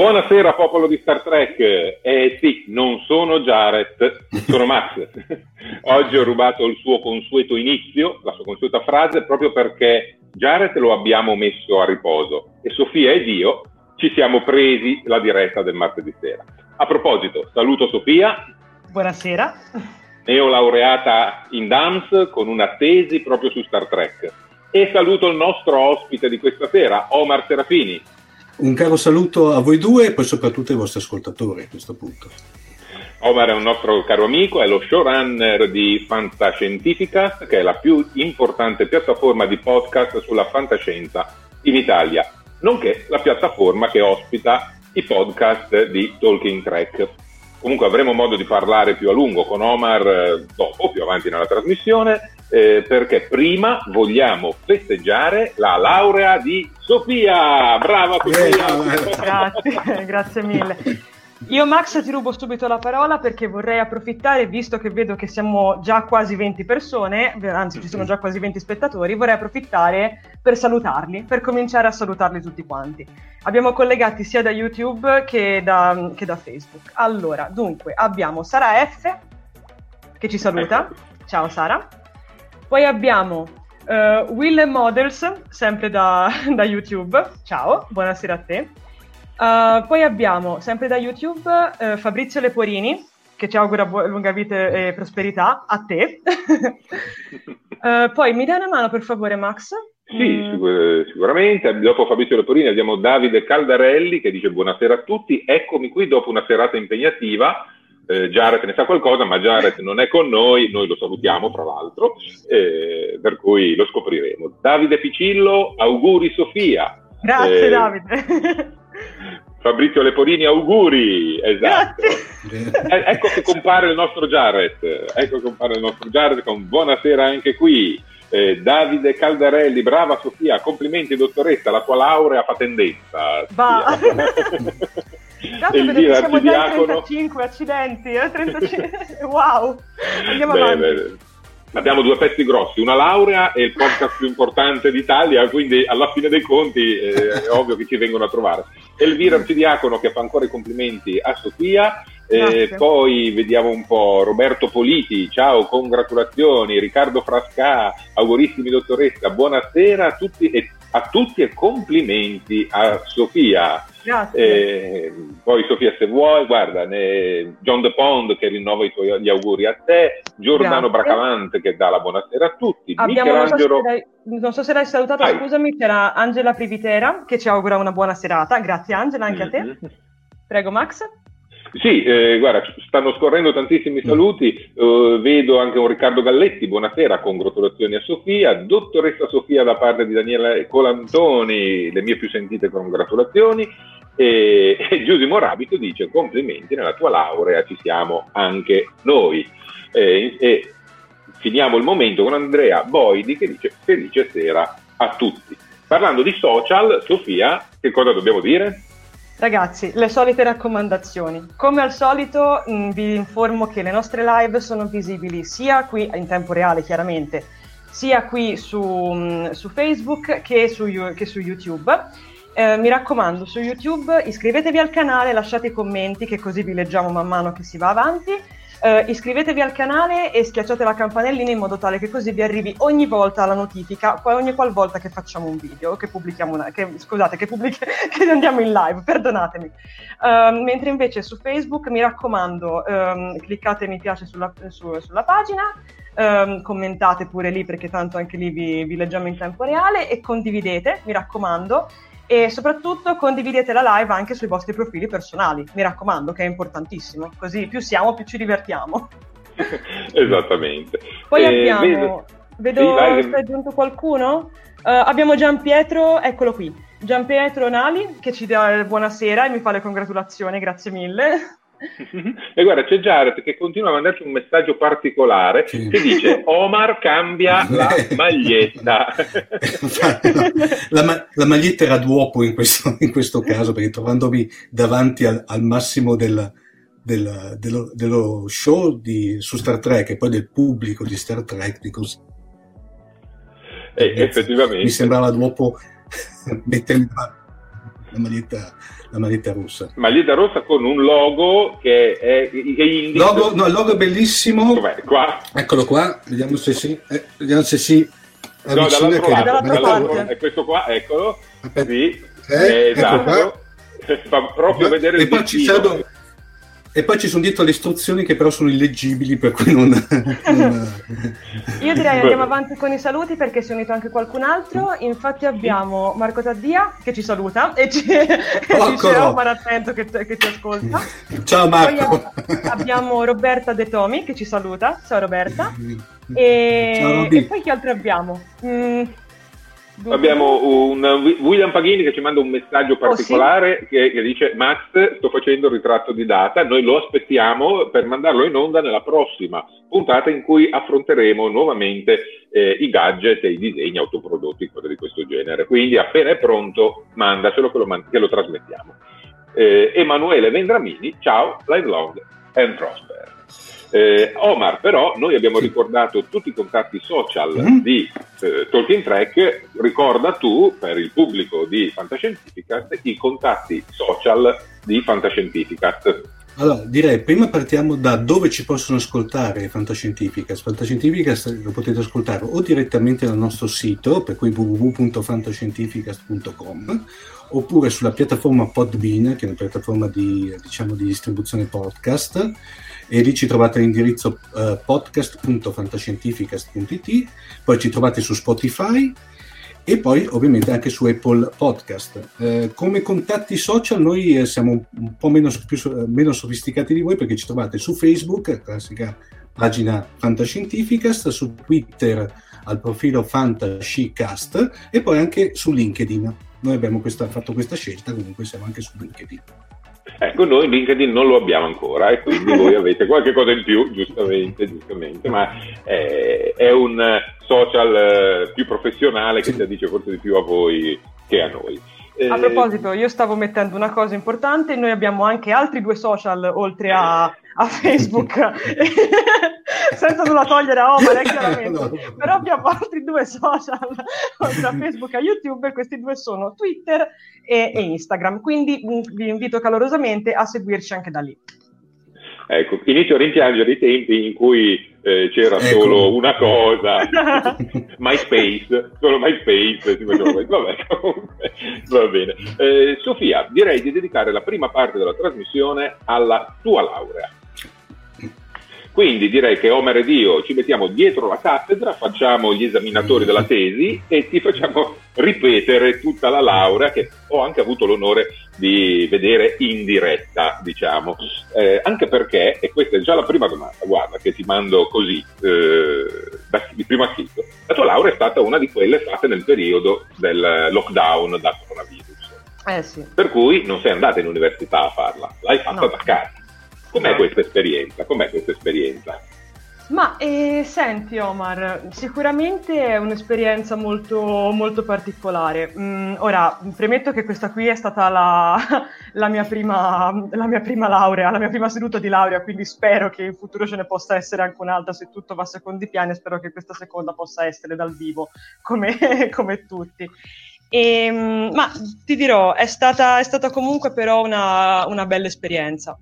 Buonasera popolo di Star Trek, eh sì, non sono Jared, sono Max. Oggi ho rubato il suo consueto inizio, la sua consueta frase, proprio perché Jared lo abbiamo messo a riposo e Sofia ed io ci siamo presi la diretta del martedì sera. A proposito, saluto Sofia. Buonasera. Neolaureata in DAMS con una tesi proprio su Star Trek. E saluto il nostro ospite di questa sera, Omar Serafini. Un caro saluto a voi due e poi soprattutto ai vostri ascoltatori a questo punto. Omar è un nostro caro amico, è lo showrunner di Fantascientifica, che è la più importante piattaforma di podcast sulla fantascienza in Italia, nonché la piattaforma che ospita i podcast di Talking Track. Comunque avremo modo di parlare più a lungo con Omar eh, dopo, più avanti nella trasmissione, eh, perché prima vogliamo festeggiare la laurea di Sofia. Brava Sofia! Grazie, grazie mille. Io Max ti rubo subito la parola perché vorrei approfittare, visto che vedo che siamo già quasi 20 persone, anzi ci sono già quasi 20 spettatori, vorrei approfittare per salutarli, per cominciare a salutarli tutti quanti. Abbiamo collegati sia da YouTube che da, che da Facebook. Allora, dunque, abbiamo Sara F che ci saluta. Ciao Sara. Poi abbiamo uh, Will Models, sempre da, da YouTube. Ciao, buonasera a te. Uh, poi abbiamo, sempre da YouTube, uh, Fabrizio Leporini, che ci augura bu- lunga vita e prosperità, a te. uh, poi mi dai una mano per favore, Max? Sì, mm. sicur- sicuramente. Dopo Fabrizio Leporini abbiamo Davide Caldarelli che dice buonasera a tutti, eccomi qui dopo una serata impegnativa. Eh, Jared ne sa qualcosa, ma Jared non è con noi, noi lo salutiamo tra l'altro, eh, per cui lo scopriremo. Davide Picillo, auguri Sofia. Grazie eh, Davide. Fabrizio Leporini, auguri! Esatto. Eh, ecco che compare il nostro Jared. Ecco che compare il nostro Jared con buonasera anche qui. Eh, Davide Caldarelli, brava Sofia, complimenti dottoressa, la tua laurea fa tendenza. Va. Grazie perché siamo già in 35, accidenti, eh? 35. wow, andiamo beh, avanti. Beh. Abbiamo due pezzi grossi, una laurea e il podcast più importante d'Italia, quindi alla fine dei conti eh, è ovvio che ci vengono a trovare. Elvira Arcidiacono che fa ancora i complimenti a Sofia, eh, poi vediamo un po' Roberto Politi, ciao, congratulazioni, Riccardo Frasca, augurissimi dottoressa, buonasera a tutti e, a tutti e complimenti a Sofia. Grazie. Eh, poi Sofia se vuoi, guarda, ne- John De Pond che rinnova i tuoi, gli auguri a te, Giordano Grazie. Bracavante che dà la buonasera a tutti, Abbiamo, non so, se Michelangelo... l'hai, non so se l'hai salutata, scusami, c'era Angela Privitera che ci augura una buona serata. Grazie Angela, anche a te. Mhm. Prego Max. Sì, eh, guarda, stanno scorrendo tantissimi saluti, eh, vedo anche un Riccardo Galletti, buonasera, congratulazioni a Sofia, dottoressa Sofia da parte di Daniela Colantoni, le mie più sentite congratulazioni, e, e Giusimo Rabito dice complimenti nella tua laurea, ci siamo anche noi. Eh, e finiamo il momento con Andrea Boidi che dice felice sera a tutti. Parlando di social, Sofia, che cosa dobbiamo dire? Ragazzi, le solite raccomandazioni. Come al solito mh, vi informo che le nostre live sono visibili sia qui in tempo reale chiaramente, sia qui su, mh, su Facebook che su, che su YouTube. Eh, mi raccomando, su YouTube iscrivetevi al canale, lasciate i commenti che così vi leggiamo man mano che si va avanti. Eh, iscrivetevi al canale e schiacciate la campanellina in modo tale che così vi arrivi ogni volta la notifica, ogni qualvolta che facciamo un video, che pubblichiamo una, che, scusate, che, pubblic- che andiamo in live, perdonatemi. Ehm, mentre invece su Facebook mi raccomando, ehm, cliccate mi piace sulla, su- sulla pagina, ehm, commentate pure lì perché tanto anche lì vi, vi leggiamo in tempo reale e condividete, mi raccomando. E soprattutto condividete la live anche sui vostri profili personali, mi raccomando, che è importantissimo, così più siamo più ci divertiamo. Esattamente. Poi Eh, abbiamo, vedo, Sì, vai, sta aggiunto qualcuno? Eh, abbiamo Gian Pietro, eccolo qui, Gian Pietro Nali che ci dà il buonasera e mi fa le congratulazioni, grazie mille. E guarda, c'è Jared che continua a mandarci un messaggio particolare Sì. che dice Omar cambia la maglietta. La, ma- la maglietta era d'uopo in questo, in questo caso perché trovandomi davanti al, al massimo del- del- dello, dello show di- su Star Trek e poi del pubblico di Star Trek di cons- E effettivamente. mi sembrava d'uopo mettermi la, la maglietta, la maglietta russa. Maglietta rossa con un logo che è che indica... Logo, no, il logo è bellissimo. Dov'è? Qua? Eccolo qua, vediamo se si, eh, vediamo se si No, dall'altro che- lato. dall'altro-. È questo qua, eccolo. Aspetta. Sì, Eh, ecco esatto. qua. Fa proprio vedere e il poi, ci destino. E poi ci sono dietro le istruzioni che però sono illeggibili per cui non, non- Io direi andiamo avanti con i saluti perché si è unito anche qualcun altro. Infatti abbiamo Marco Taddia che ci saluta e ci, dice. Omar attento che, che ci ascolta. ciao Poi Marco ab- abbiamo Roberta De Tomi che ci saluta. Ciao Roberta. E, Ciao, e poi chi altro abbiamo? Mm, Abbiamo un William Paghini che ci manda un messaggio particolare che, che dice Max sto facendo il ritratto di data, noi lo aspettiamo per mandarlo in onda nella prossima puntata in cui affronteremo nuovamente eh, i gadget e i disegni autoprodotti, cose di questo genere. Quindi appena è pronto mandacelo che lo, man- che lo trasmettiamo. Eh, Emanuele Vendramini, ciao, live long and prosper. Eh, Omar, però, noi abbiamo Sì. ricordato tutti i contatti social Mhm. di eh, Talking Track. Ricorda tu, per il pubblico di Fantascientificast, i contatti social di Fantascientificast. allora direi prima partiamo da dove ci possono ascoltare Fantascientificast Fantascientificast lo potete ascoltare o direttamente dal nostro sito per cui www.fantascientificast.com oppure sulla piattaforma Podbean che è una piattaforma di, diciamo, di distribuzione podcast e lì ci trovate l'indirizzo eh, podcast.fantascientificast.it poi ci trovate su Spotify e poi ovviamente anche su Apple Podcast. Eh, come contatti social noi eh, siamo un- po' meno, più meno sofisticati di voi perché ci trovate su Facebook, classica pagina Fantascientificast, su Twitter al profilo Fantascicast e poi anche su LinkedIn. Noi abbiamo questa- fatto questa scelta, comunque siamo anche su LinkedIn. Ecco, noi LinkedIn non lo abbiamo ancora e quindi voi avete qualche cosa in più, giustamente, giustamente, ma eh, è un eh, social eh, più professionale che si addice forse di più a voi che a noi. Eh, A proposito, io stavo mettendo una cosa importante, noi abbiamo anche altri due social oltre a, a Facebook, senza nulla togliere a Omar, eh, chiaramente. No, no. Però abbiamo altri due social oltre a Facebook e YouTube, e questi due sono Twitter e, e Instagram, quindi mh, vi invito calorosamente a seguirci anche da lì. Ecco, inizio a rimpiangere i tempi in cui eh, c'era ecco. solo una cosa, MySpace, solo MySpace, vabbè, comunque, va bene. Eh, Sofia, direi di dedicare la prima parte della trasmissione alla tua laurea. Quindi direi che Omer ed io ci mettiamo dietro la cattedra, facciamo gli esaminatori della tesi e ti facciamo ripetere tutta la laurea che ho anche avuto l'onore di vedere in diretta, diciamo. Eh, anche perché, e questa è già la prima domanda, guarda, che ti mando così, eh, da, di primo acchito. La tua laurea è stata una di quelle fatte nel periodo del lockdown da coronavirus. Eh sì. Per cui non sei andata in università a farla, l'hai fatta no. da casa. Com'è questa esperienza? Com'è questa esperienza? Ma eh, senti Omar, sicuramente è un'esperienza molto, molto particolare. Mm, ora, premetto che questa qui è stata la, la, mia prima, la, mia prima, laurea, la mia prima seduta di laurea, quindi spero che in futuro ce ne possa essere anche un'altra se tutto va a secondi piani spero che questa seconda possa essere dal vivo, come, come tutti. E, ehm, ma ti dirò, è stata, è stata comunque però una, una bella esperienza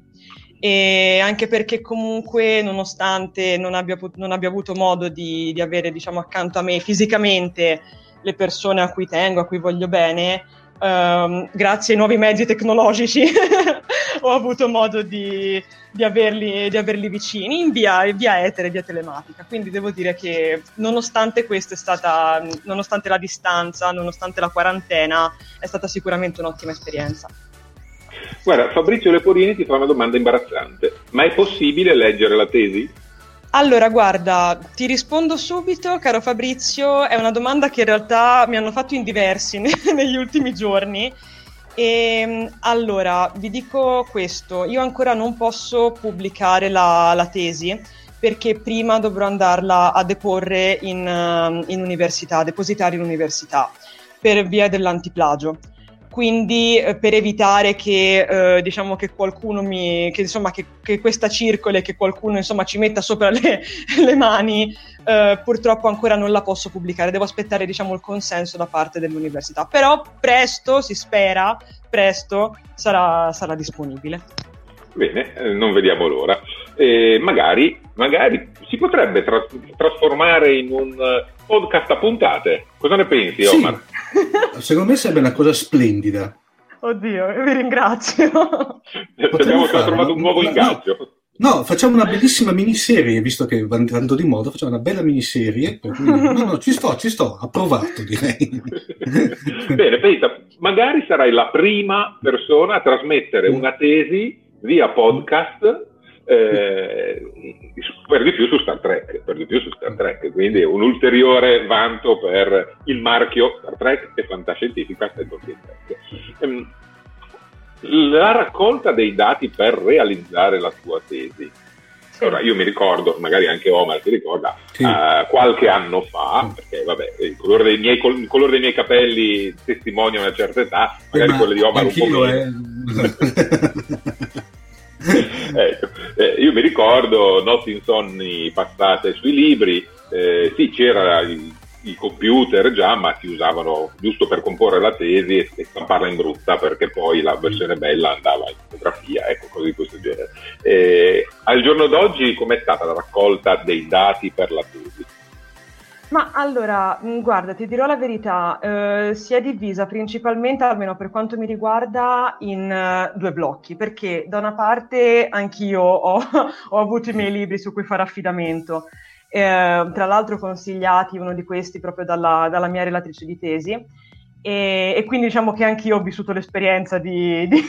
e anche perché comunque nonostante non abbia, non abbia avuto modo di, di, avere diciamo accanto a me fisicamente le persone a cui tengo, a cui voglio bene, um, grazie ai nuovi mezzi tecnologici ho avuto modo di, di, averli, di averli, vicini in via, via etere, via telematica. Quindi devo dire che nonostante questo è stata, nonostante la distanza, nonostante la quarantena, è stata sicuramente un'ottima esperienza. Guarda, Fabrizio Leporini ti fa una domanda imbarazzante. Ma è possibile leggere la tesi? Allora, guarda, ti rispondo subito, caro Fabrizio, è una domanda che in realtà mi hanno fatto in diversi negli ultimi giorni. E, ehm, allora, vi dico questo, io ancora non posso pubblicare la, la tesi perché prima dovrò andarla a deporre in, in università, a depositare in università per via dell'antiplagio quindi eh, per evitare che, eh, diciamo che qualcuno mi, che, insomma, che, che questa circole, che qualcuno insomma, ci metta sopra le, le mani, eh, purtroppo ancora non la posso pubblicare, devo aspettare diciamo, il consenso da parte dell'università, però presto, si spera, presto sarà, sarà disponibile. Bene, eh, non vediamo l'ora. Eh, magari, magari si potrebbe tra- trasformare in un podcast a puntate. Cosa ne pensi, sì. Omar? Secondo me sarebbe una cosa splendida. Oddio, vi ringrazio. Abbiamo trovato un nuovo ingaggio. No, facciamo una bellissima miniserie, visto che va andando di moda, facciamo una bella miniserie. Cui, no, no, ci sto, ci sto, approvato direi. Bene, pensa, magari sarai la prima persona a trasmettere una tesi via podcast eh, per di più su Star Trek, per di più su Star Trek, quindi un ulteriore vanto per il marchio Star Trek e fantascientifica e Trek. Ehm, la raccolta dei dati per realizzare la tua tesi. Ora, io mi ricordo, magari anche Omar si ricorda, sì. uh, qualche anno fa, perché vabbè, il colore dei miei, il colore dei miei capelli testimonia una certa età, magari quello di Omar un po' meno. Eh. ecco, eh, io mi ricordo notti insonni passate sui libri, eh, sì c'era il, il, computer già, ma si usavano giusto per comporre la tesi e, e stamparla in brutta perché poi la versione bella andava in fotografia, ecco cose di questo genere. Eh, al giorno d'oggi com'è stata la raccolta dei dati per la tesi? Ma allora, mm, guarda, ti dirò la verità, eh, si è divisa principalmente, almeno per quanto mi riguarda, in uh, due blocchi, perché da una parte anch'io ho, ho, avuto i miei libri su cui fare affidamento, eh, tra l'altro consigliati uno di questi proprio dalla, dalla mia relatrice di tesi, e, e, quindi diciamo che anche io ho vissuto l'esperienza di, di,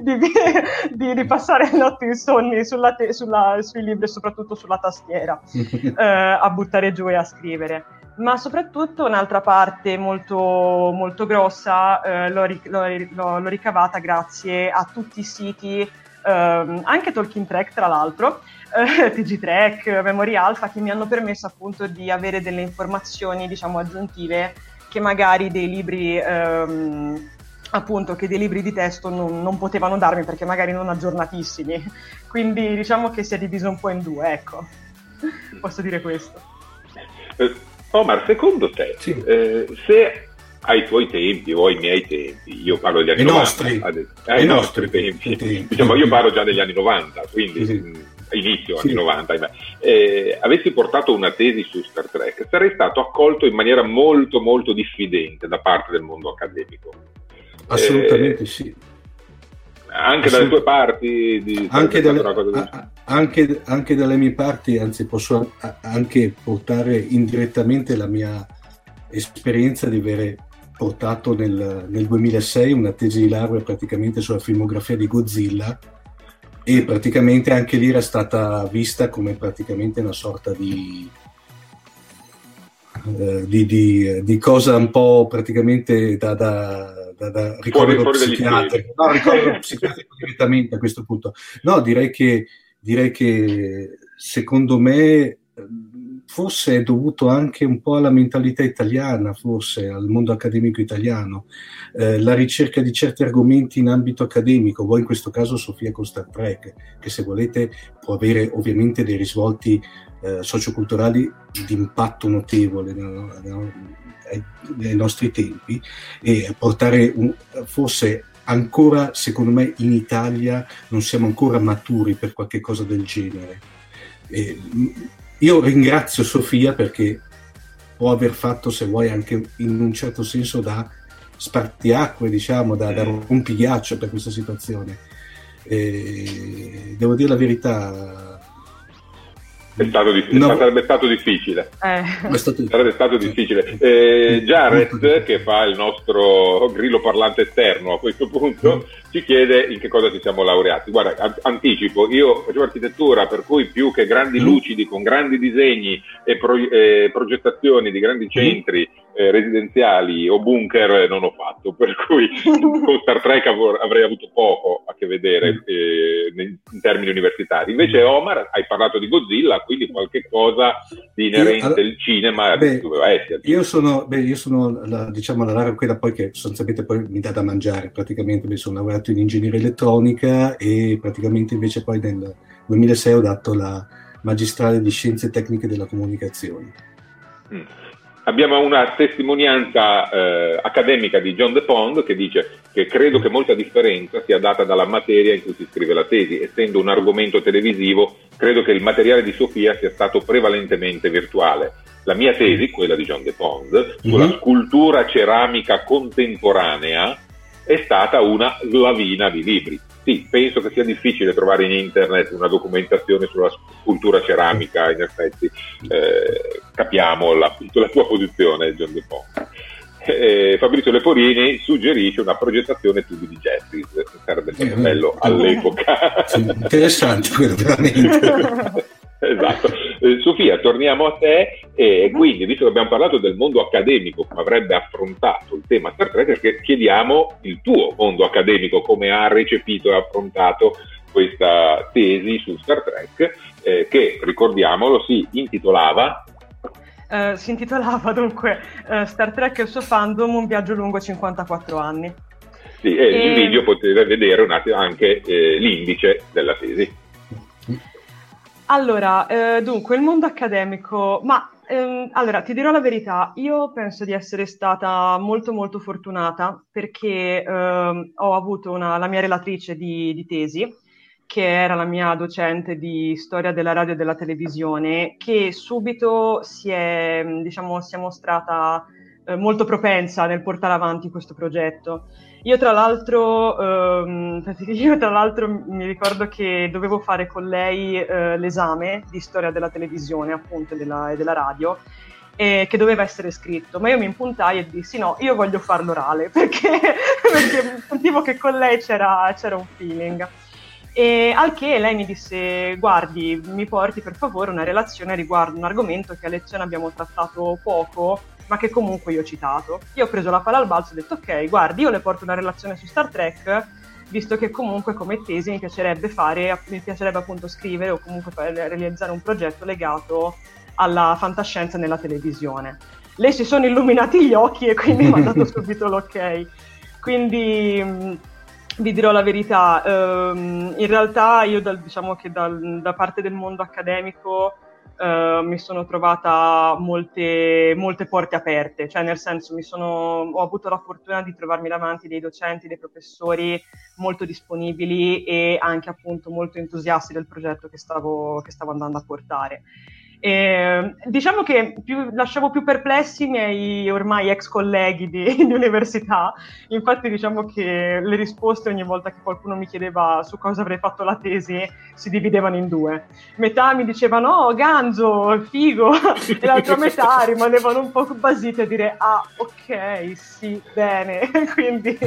di, di passare notti insonni sulla te, sulla, sui libri e soprattutto sulla tastiera eh, a buttare giù e a scrivere. Ma soprattutto un'altra parte molto, molto grossa eh, l'ho, l'ho, l'ho, ricavata grazie a tutti i siti, eh, anche Talking Track tra l'altro, eh, TG Track, Memory Alpha, che mi hanno permesso appunto di avere delle informazioni diciamo aggiuntive che magari dei libri ehm, appunto che dei libri di testo non, non, potevano darmi perché magari non aggiornatissimi quindi diciamo che si è diviso un po' in due ecco posso dire questo eh, Omar secondo te sì. eh, se ai tuoi tempi o ai miei tempi io parlo degli anni I 90 nostri, ad, ai nostri, nostri tempi, tempi. Diciamo, io parlo già degli anni 90 quindi sì, sì. Inizio sì. anni 90, eh, avessi portato una tesi su Star Trek, sarei stato accolto in maniera molto molto diffidente da parte del mondo accademico. Assolutamente eh, sì. Anche Assolut- dalle tue parti? Di, anche, dalle, a, anche, anche, dalle mie parti, anzi posso anche portare indirettamente la mia esperienza di avere portato nel, nel 2006 una tesi di laurea praticamente sulla filmografia di Godzilla e praticamente anche lì era stata vista come praticamente una sorta di, eh, di, di, di cosa un po' praticamente da, da, da, da ricovero psichiatrico, no, ricovero psichiatrico direttamente a questo punto. No, direi che, direi che secondo me forse è dovuto anche un po' alla mentalità italiana, forse al mondo accademico italiano, eh, la ricerca di certi argomenti in ambito accademico, voi in questo caso Sofia con Star Trek, che se volete può avere ovviamente dei risvolti eh, socioculturali di impatto notevole nei nostri tempi e portare un, forse ancora, secondo me, in Italia non siamo ancora maturi per qualche cosa del genere. E, io ringrazio Sofia perché può aver fatto, se vuoi, anche in un certo senso da spartiacque, diciamo, da, da rompighiaccio per questa situazione. E devo dire la verità, è stato di- no. sarebbe stato difficile. Eh. Stato... Sarebbe stato difficile. Eh, Jared, che fa il nostro grillo parlante esterno a questo punto, mm. ci chiede in che cosa ci siamo laureati. Guarda, anticipo, io facevo architettura, per cui più che grandi mm. lucidi con grandi disegni e, pro- e progettazioni di grandi mm. centri eh, residenziali o bunker non ho fatto, per cui con Star Trek av- avrei avuto poco a che vedere mm. eh, in termini universitari. Invece Omar, hai parlato di Godzilla, quindi qualche cosa di inerente al allora, cinema beh, doveva essere. Io sono, beh, io sono la, diciamo, la rara quella poi che sostanzialmente poi mi dà da mangiare, praticamente mi sono lavorato in ingegneria elettronica e praticamente invece poi nel 2006 ho dato la magistrale di scienze tecniche della comunicazione. Mm. Abbiamo una testimonianza eh, accademica di John De Pond che dice che credo che molta differenza sia data dalla materia in cui si scrive la tesi. Essendo un argomento televisivo, credo che il materiale di Sofia sia stato prevalentemente virtuale. La mia tesi, quella di John De Pond, sulla mm-hmm. scultura ceramica contemporanea, è stata una lavina di libri sì, penso che sia difficile trovare in internet una documentazione sulla scultura ceramica, in effetti eh, capiamo la, la, tua posizione, John De Pont. Eh, Fabrizio Leporini suggerisce una progettazione tubi di Jeffries, sarebbe stato mm-hmm. bello all'epoca. Sì, interessante quello veramente. esatto. Eh, Sofia, torniamo a te e quindi, visto che abbiamo parlato del mondo accademico, come avrebbe affrontato il tema Star Trek, chiediamo il tuo mondo accademico, come ha recepito e affrontato questa tesi su Star Trek, eh, che, ricordiamolo, si intitolava Uh, si intitolava dunque uh, Star Trek e il suo fandom Un viaggio lungo 54 anni. Sì, e, e... in video potete vedere un attimo anche eh, l'indice della tesi. Allora, eh, dunque, il mondo accademico, ma ehm, allora ti dirò la verità, io penso di essere stata molto molto fortunata perché ehm, ho avuto una, la mia relatrice di, di, tesi, che era la mia docente di storia della radio e della televisione, che subito si è, diciamo, si è mostrata eh, molto propensa nel portare avanti questo progetto. Io tra, ehm, io tra l'altro, mi ricordo che dovevo fare con lei eh, l'esame di storia della televisione, appunto, e della, della radio, e che doveva essere scritto, ma io mi impuntai e dissi no, io voglio farlo orale, perché, perché sentivo che con lei c'era, c'era un feeling. E al che lei mi disse: Guardi, mi porti per favore una relazione riguardo un argomento che a lezione abbiamo trattato poco ma che comunque io ho citato. Io ho preso la palla al balzo e ho detto ok, guardi, io le porto una relazione su Star Trek, visto che comunque come tesi mi piacerebbe fare, mi piacerebbe appunto scrivere o comunque realizzare un progetto legato alla fantascienza nella televisione. Lei si sono illuminati gli occhi e quindi mi ha dato subito l'ok. Quindi vi dirò la verità, um, in realtà io dal, diciamo che dal, da parte del mondo accademico Uh, mi sono trovata molte, molte, porte aperte, cioè nel senso sono, ho avuto la fortuna di trovarmi davanti dei docenti, dei professori molto disponibili e anche appunto molto entusiasti del progetto che stavo, che stavo andando a portare. E, diciamo che più, lasciavo più perplessi i miei ormai ex colleghi di, di, università, infatti diciamo che le risposte ogni volta che qualcuno mi chiedeva su cosa avrei fatto la tesi si dividevano in due. Metà mi dicevano oh ganzo, figo, e l'altra metà rimanevano un po' basite a dire ah ok, sì, bene, quindi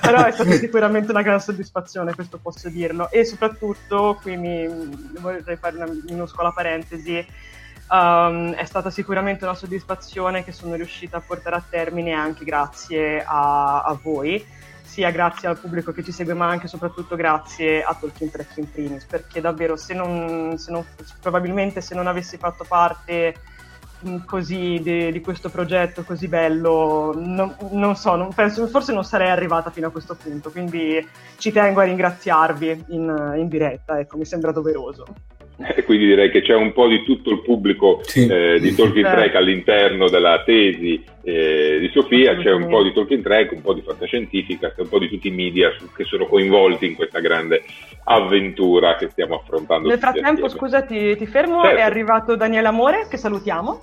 però è stata sicuramente una gran soddisfazione, questo posso dirlo, e soprattutto qui mi, vorrei fare una minuscola parentesi, Um, è stata sicuramente una soddisfazione che sono riuscita a portare a termine anche grazie a, a voi, sia grazie al pubblico che ci segue, ma anche e soprattutto grazie a Tolkien Trek in primis, perché davvero se non, se non, probabilmente se non avessi fatto parte così di, di, questo progetto così bello, non, non so, non penso, forse non sarei arrivata fino a questo punto, quindi ci tengo a ringraziarvi in, in diretta, ecco, mi sembra doveroso. E quindi direi che c'è un po' di tutto il pubblico sì. eh, di Tolkien certo. Trek all'interno della tesi eh, di Sofia, c'è un po' di Tolkien Trek, un po' di fantascientifica, un po' di tutti i media che sono coinvolti in questa grande avventura che stiamo affrontando. Nel frattempo, scusati, ti fermo, certo. è arrivato Daniele Amore, che salutiamo.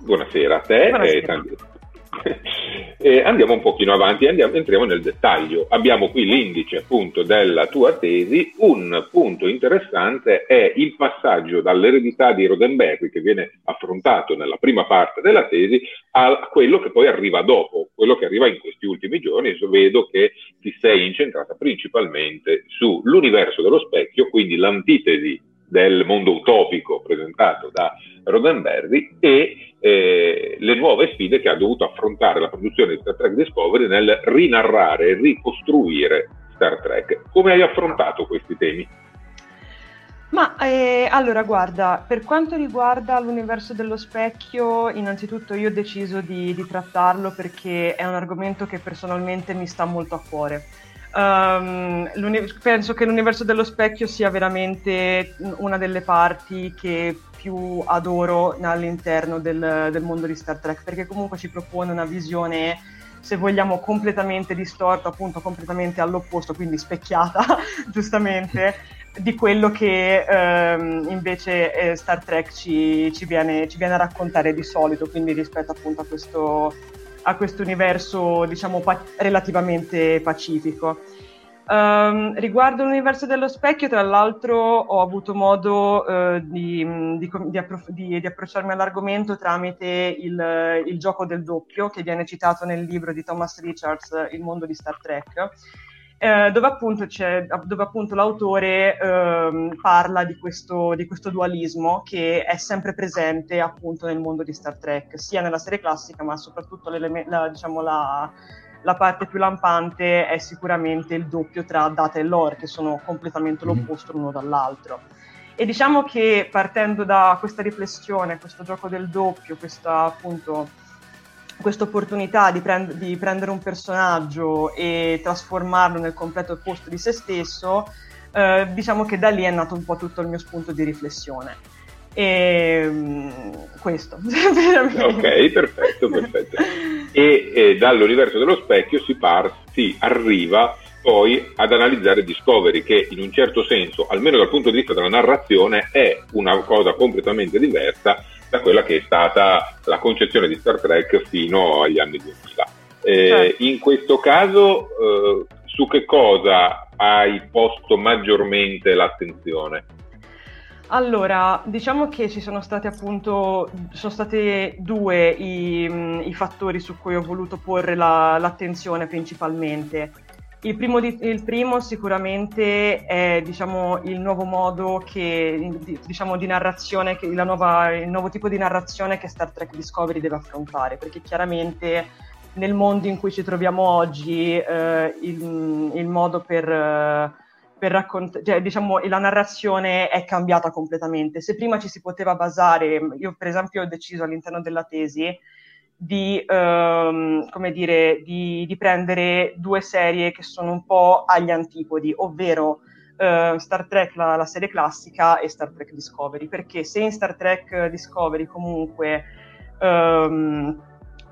Buonasera a te Buonasera. e tanti eh, andiamo un pochino avanti andiamo, entriamo nel dettaglio. Abbiamo qui l'indice appunto della tua tesi. Un punto interessante è il passaggio dall'eredità di Rodenberg, che viene affrontato nella prima parte della tesi, a quello che poi arriva dopo, quello che arriva in questi ultimi giorni. Io vedo che ti sei incentrata principalmente sull'universo dello specchio, quindi l'antitesi del mondo utopico presentato da Roddenberry e eh, le nuove sfide che ha dovuto affrontare la produzione di Star Trek Discovery nel rinarrare e ricostruire Star Trek. Come hai affrontato questi temi? Ma eh, allora, guarda, per quanto riguarda l'universo dello specchio, innanzitutto io ho deciso di, di trattarlo perché è un argomento che personalmente mi sta molto a cuore. Um, penso che l'universo dello specchio sia veramente una delle parti che più adoro all'interno del, del, mondo di Star Trek, perché comunque ci propone una visione, se vogliamo, completamente distorta, appunto completamente all'opposto, quindi specchiata, giustamente, di quello che um, invece eh, Star Trek ci, ci, viene, ci viene a raccontare di solito, quindi rispetto appunto a questo a questo universo, diciamo, pa- relativamente pacifico. Um, riguardo l'universo dello specchio, tra l'altro, ho avuto modo uh, di, di, di, approf- di, approcciarmi all'argomento tramite il, il, gioco del doppio che viene citato nel libro di Thomas Richards, Il mondo di Star Trek eh, dove, appunto dove, appunto l'autore eh, parla di questo, di questo, dualismo che è sempre presente appunto nel mondo di Star Trek, sia nella serie classica, ma soprattutto la, diciamo, la, la, parte più lampante è sicuramente il doppio tra data e lore, che sono completamente mm-hmm. l'opposto l'uno dall'altro. E diciamo che partendo da questa riflessione, questo gioco del doppio, questa appunto questa opportunità di, prend- di, prendere un personaggio e trasformarlo nel completo opposto di se stesso, eh, diciamo che da lì è nato un po' tutto il mio spunto di riflessione. E um, questo. ok, perfetto, perfetto. E, e, dall'universo dello specchio si, par- si arriva poi ad analizzare Discovery, che in un certo senso, almeno dal punto di vista della narrazione, è una cosa completamente diversa da quella che è stata la concezione di Star Trek fino agli anni 2000. Eh, certo. In questo caso, eh, su che cosa hai posto maggiormente l'attenzione? Allora, diciamo che ci sono state appunto, sono state due i, i fattori su cui ho voluto porre la, l'attenzione principalmente. Il primo, di, il primo, sicuramente è diciamo, il nuovo modo che, diciamo, di narrazione, che, nuova, il nuovo tipo di narrazione che Star Trek Discovery deve affrontare, perché chiaramente nel mondo in cui ci troviamo oggi eh, il, il, modo per, per raccontare, cioè, diciamo, la narrazione è cambiata completamente. Se prima ci si poteva basare, io per esempio ho deciso all'interno della tesi, di, um, come dire, di, di, prendere due serie che sono un po' agli antipodi, ovvero uh, Star Trek, la, la, serie classica, e Star Trek Discovery, perché se in Star Trek Discovery comunque... Um,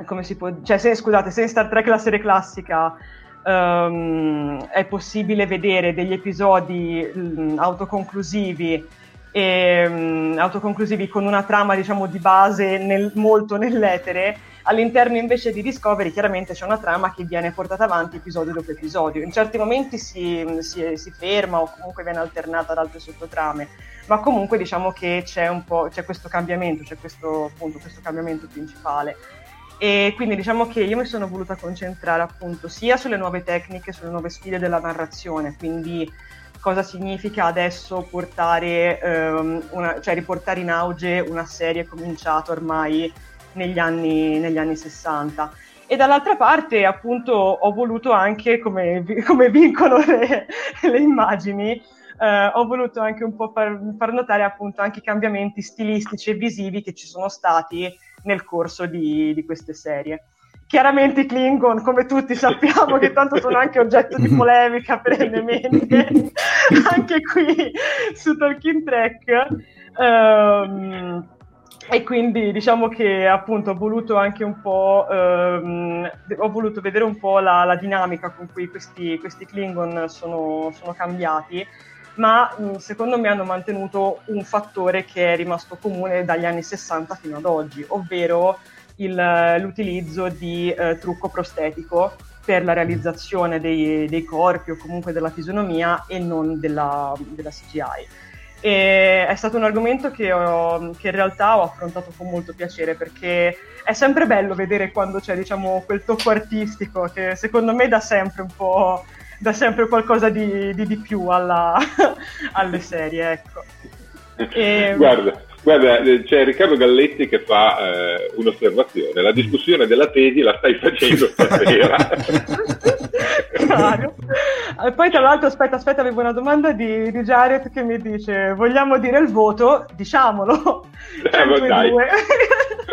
come si può... Cioè, se, scusate, se in Star Trek la serie classica um, è possibile vedere degli episodi um, autoconclusivi e, um, autoconclusivi con una trama, diciamo, di base nel, molto nell'etere, all'interno invece di Discovery chiaramente c'è una trama che viene portata avanti episodio dopo episodio. In certi momenti si, si, si ferma o comunque viene alternata ad altre sottotrame, ma comunque diciamo che c'è c'è questo cambiamento, c'è questo, appunto, questo cambiamento principale. E quindi diciamo che io mi sono voluta concentrare appunto sia sulle nuove tecniche, sulle nuove sfide della narrazione, quindi cosa significa adesso portare, um, una, cioè riportare in auge una serie cominciata ormai negli anni, negli anni 60. E dall'altra parte, appunto, ho voluto anche, come, come vincono le, le immagini, eh, ho voluto anche un po' far, far, notare appunto anche i cambiamenti stilistici e visivi che ci sono stati nel corso di, di queste serie. Chiaramente i Klingon, come tutti sappiamo, che tanto sono anche oggetto di polemica perennemente, anche qui su Talking Track. Um, e quindi diciamo che appunto ho voluto anche un po' ehm, ho voluto vedere un po' la, la dinamica con cui questi, questi Klingon sono, sono cambiati ma secondo me hanno mantenuto un fattore che è rimasto comune dagli anni 60 fino ad oggi, ovvero il, l'utilizzo di eh, trucco prostetico per la realizzazione dei, dei, corpi o comunque della fisionomia e non della, della CGI. E è stato un argomento che, ho, che, in realtà ho affrontato con molto piacere perché è sempre bello vedere quando c'è diciamo, quel tocco artistico che secondo me dà sempre un po' dà sempre qualcosa di, di, di più alla, alle serie. Ecco. E... Guarda, guarda, c'è Riccardo Galletti che fa eh, un'osservazione. La discussione della tesi la stai facendo stasera. Claro. E poi tra l'altro, aspetta, aspetta, avevo una domanda di, di Jared che mi dice, vogliamo dire il voto? Diciamolo. Eh, dai.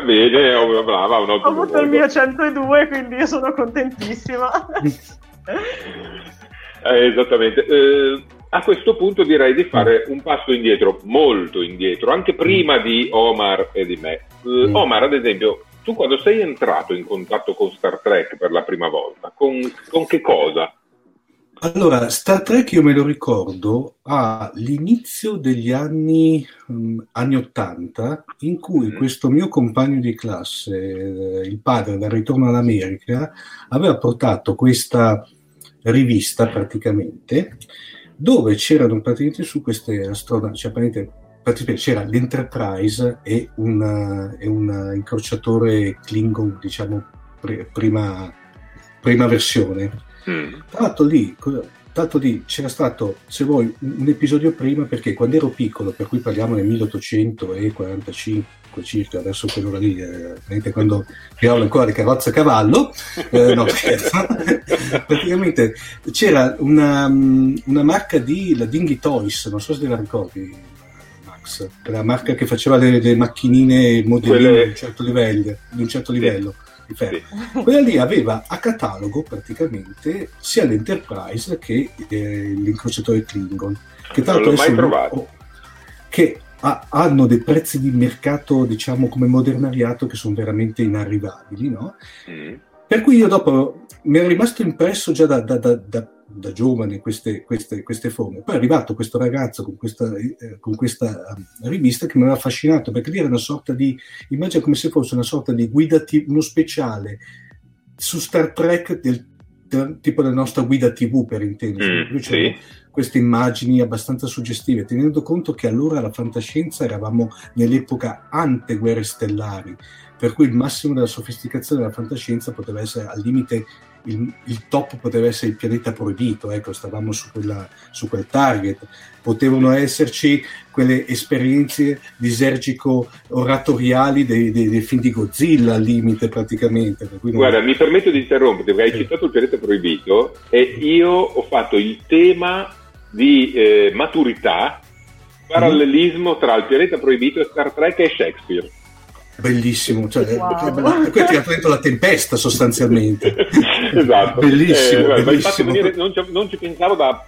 Bene, oh, brava, un Ho avuto il mio 102, quindi io sono contentissima. Eh, esattamente. Eh, a questo punto direi di fare un passo indietro, molto indietro, anche prima di Omar e di me. Eh, mm. Omar, ad esempio, tu quando sei entrato in contatto con Star Trek per la prima volta, con, con che cosa? Allora, Star Trek io me lo ricordo all'inizio degli anni, um, anni 80, in cui mm. questo mio compagno di classe, eh, il padre dal ritorno all'America, aveva portato questa rivista praticamente, dove c'erano praticamente su queste astronavi, cioè praticamente c'era l'Enterprise e un, e un incrociatore Klingon, diciamo, pre, prima, prima versione. Mm. Tra l'altro lì Tanto lì c'era stato, se vuoi, un episodio prima perché quando ero piccolo, per cui parliamo nel 1845 circa, verso quell'ora lì, eh, quando creavano ancora le carrozze a cavallo, eh, no, praticamente c'era una, una, marca di la Dinghy Toys, non so se te la ricordi, Max, la marca che faceva le, le macchinine modelline Quelle... di un certo livello. Di un certo livello. Sì di ferro. Sì. Quella lì aveva a catalogo praticamente sia l'Enterprise che eh, l'incrociatore Klingon. Che tra l'altro mai trovato. Che ha, hanno dei prezzi di mercato, diciamo, come modernariato che sono veramente inarrivabili, no? Mm. Per cui io dopo mi è rimasto impresso già da, da, da, da da giovane queste, queste, queste, forme. Poi è arrivato questo ragazzo con questa, eh, con questa um, rivista che mi aveva affascinato perché lì era una sorta di, immagina come se fosse una sorta di guida, t- uno speciale su Star Trek del, del tipo della nostra guida TV per intendere. Mm, sì. queste immagini abbastanza suggestive, tenendo conto che allora la fantascienza eravamo nell'epoca ante guerre stellari, per cui il massimo della sofisticazione della fantascienza poteva essere al limite il, il, top poteva essere il pianeta proibito, ecco, stavamo su, quella, su quel target. Potevano esserci quelle esperienze disergico-oratoriali dei, dei, dei, film di Godzilla al limite praticamente. Guarda, mi permetto di interrompere perché hai citato il pianeta proibito e io ho fatto il tema di eh, maturità, parallelismo tra il pianeta proibito e Star Trek e Shakespeare. Bellissimo, cioè, wow. qui ha tirato dentro la tempesta sostanzialmente. esatto. Bellissimo. Eh, bellissimo. Venire, non, ci, non, ci, pensavo da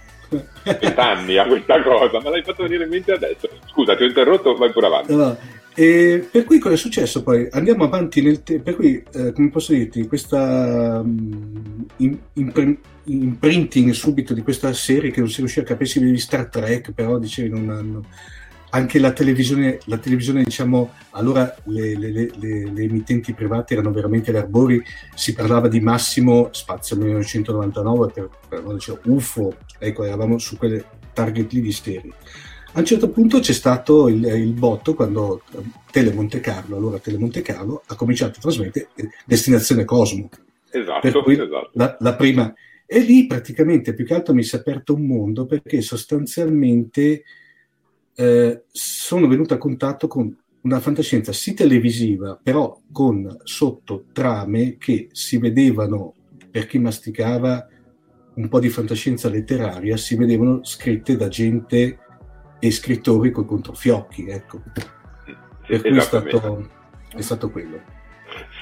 vent'anni a questa cosa, ma l'hai fatto venire in mente adesso. Scusa, ti ho interrotto, vai pure avanti. No, e per cui cosa è successo poi? Andiamo avanti nel tempo, per cui, eh, come posso dirti, questa um, in, in, imprinting subito di questa serie che non si riusciva a capire di Star Trek, però dicevi non hanno anche la televisione, la televisione diciamo, allora le, le, le, le, emittenti private erano veramente gli arbori, si parlava di massimo spazio 1999 per, per dicevo, UFO, ecco, eravamo su quelle target lì di stereo. A un certo punto c'è stato il, il botto quando Tele Monte Carlo, allora Tele Monte Carlo, ha cominciato a trasmettere Destinazione Cosmo. Esatto, esatto. La, la prima. E lì praticamente più che altro mi si è aperto un mondo perché sostanzialmente eh, sono venuto a contatto con una fantascienza sì televisiva, però con sotto trame che si vedevano, per chi masticava un po' di fantascienza letteraria, si vedevano scritte da gente e scrittori con controfiocchi, ecco. Per cui è stato, è stato quello.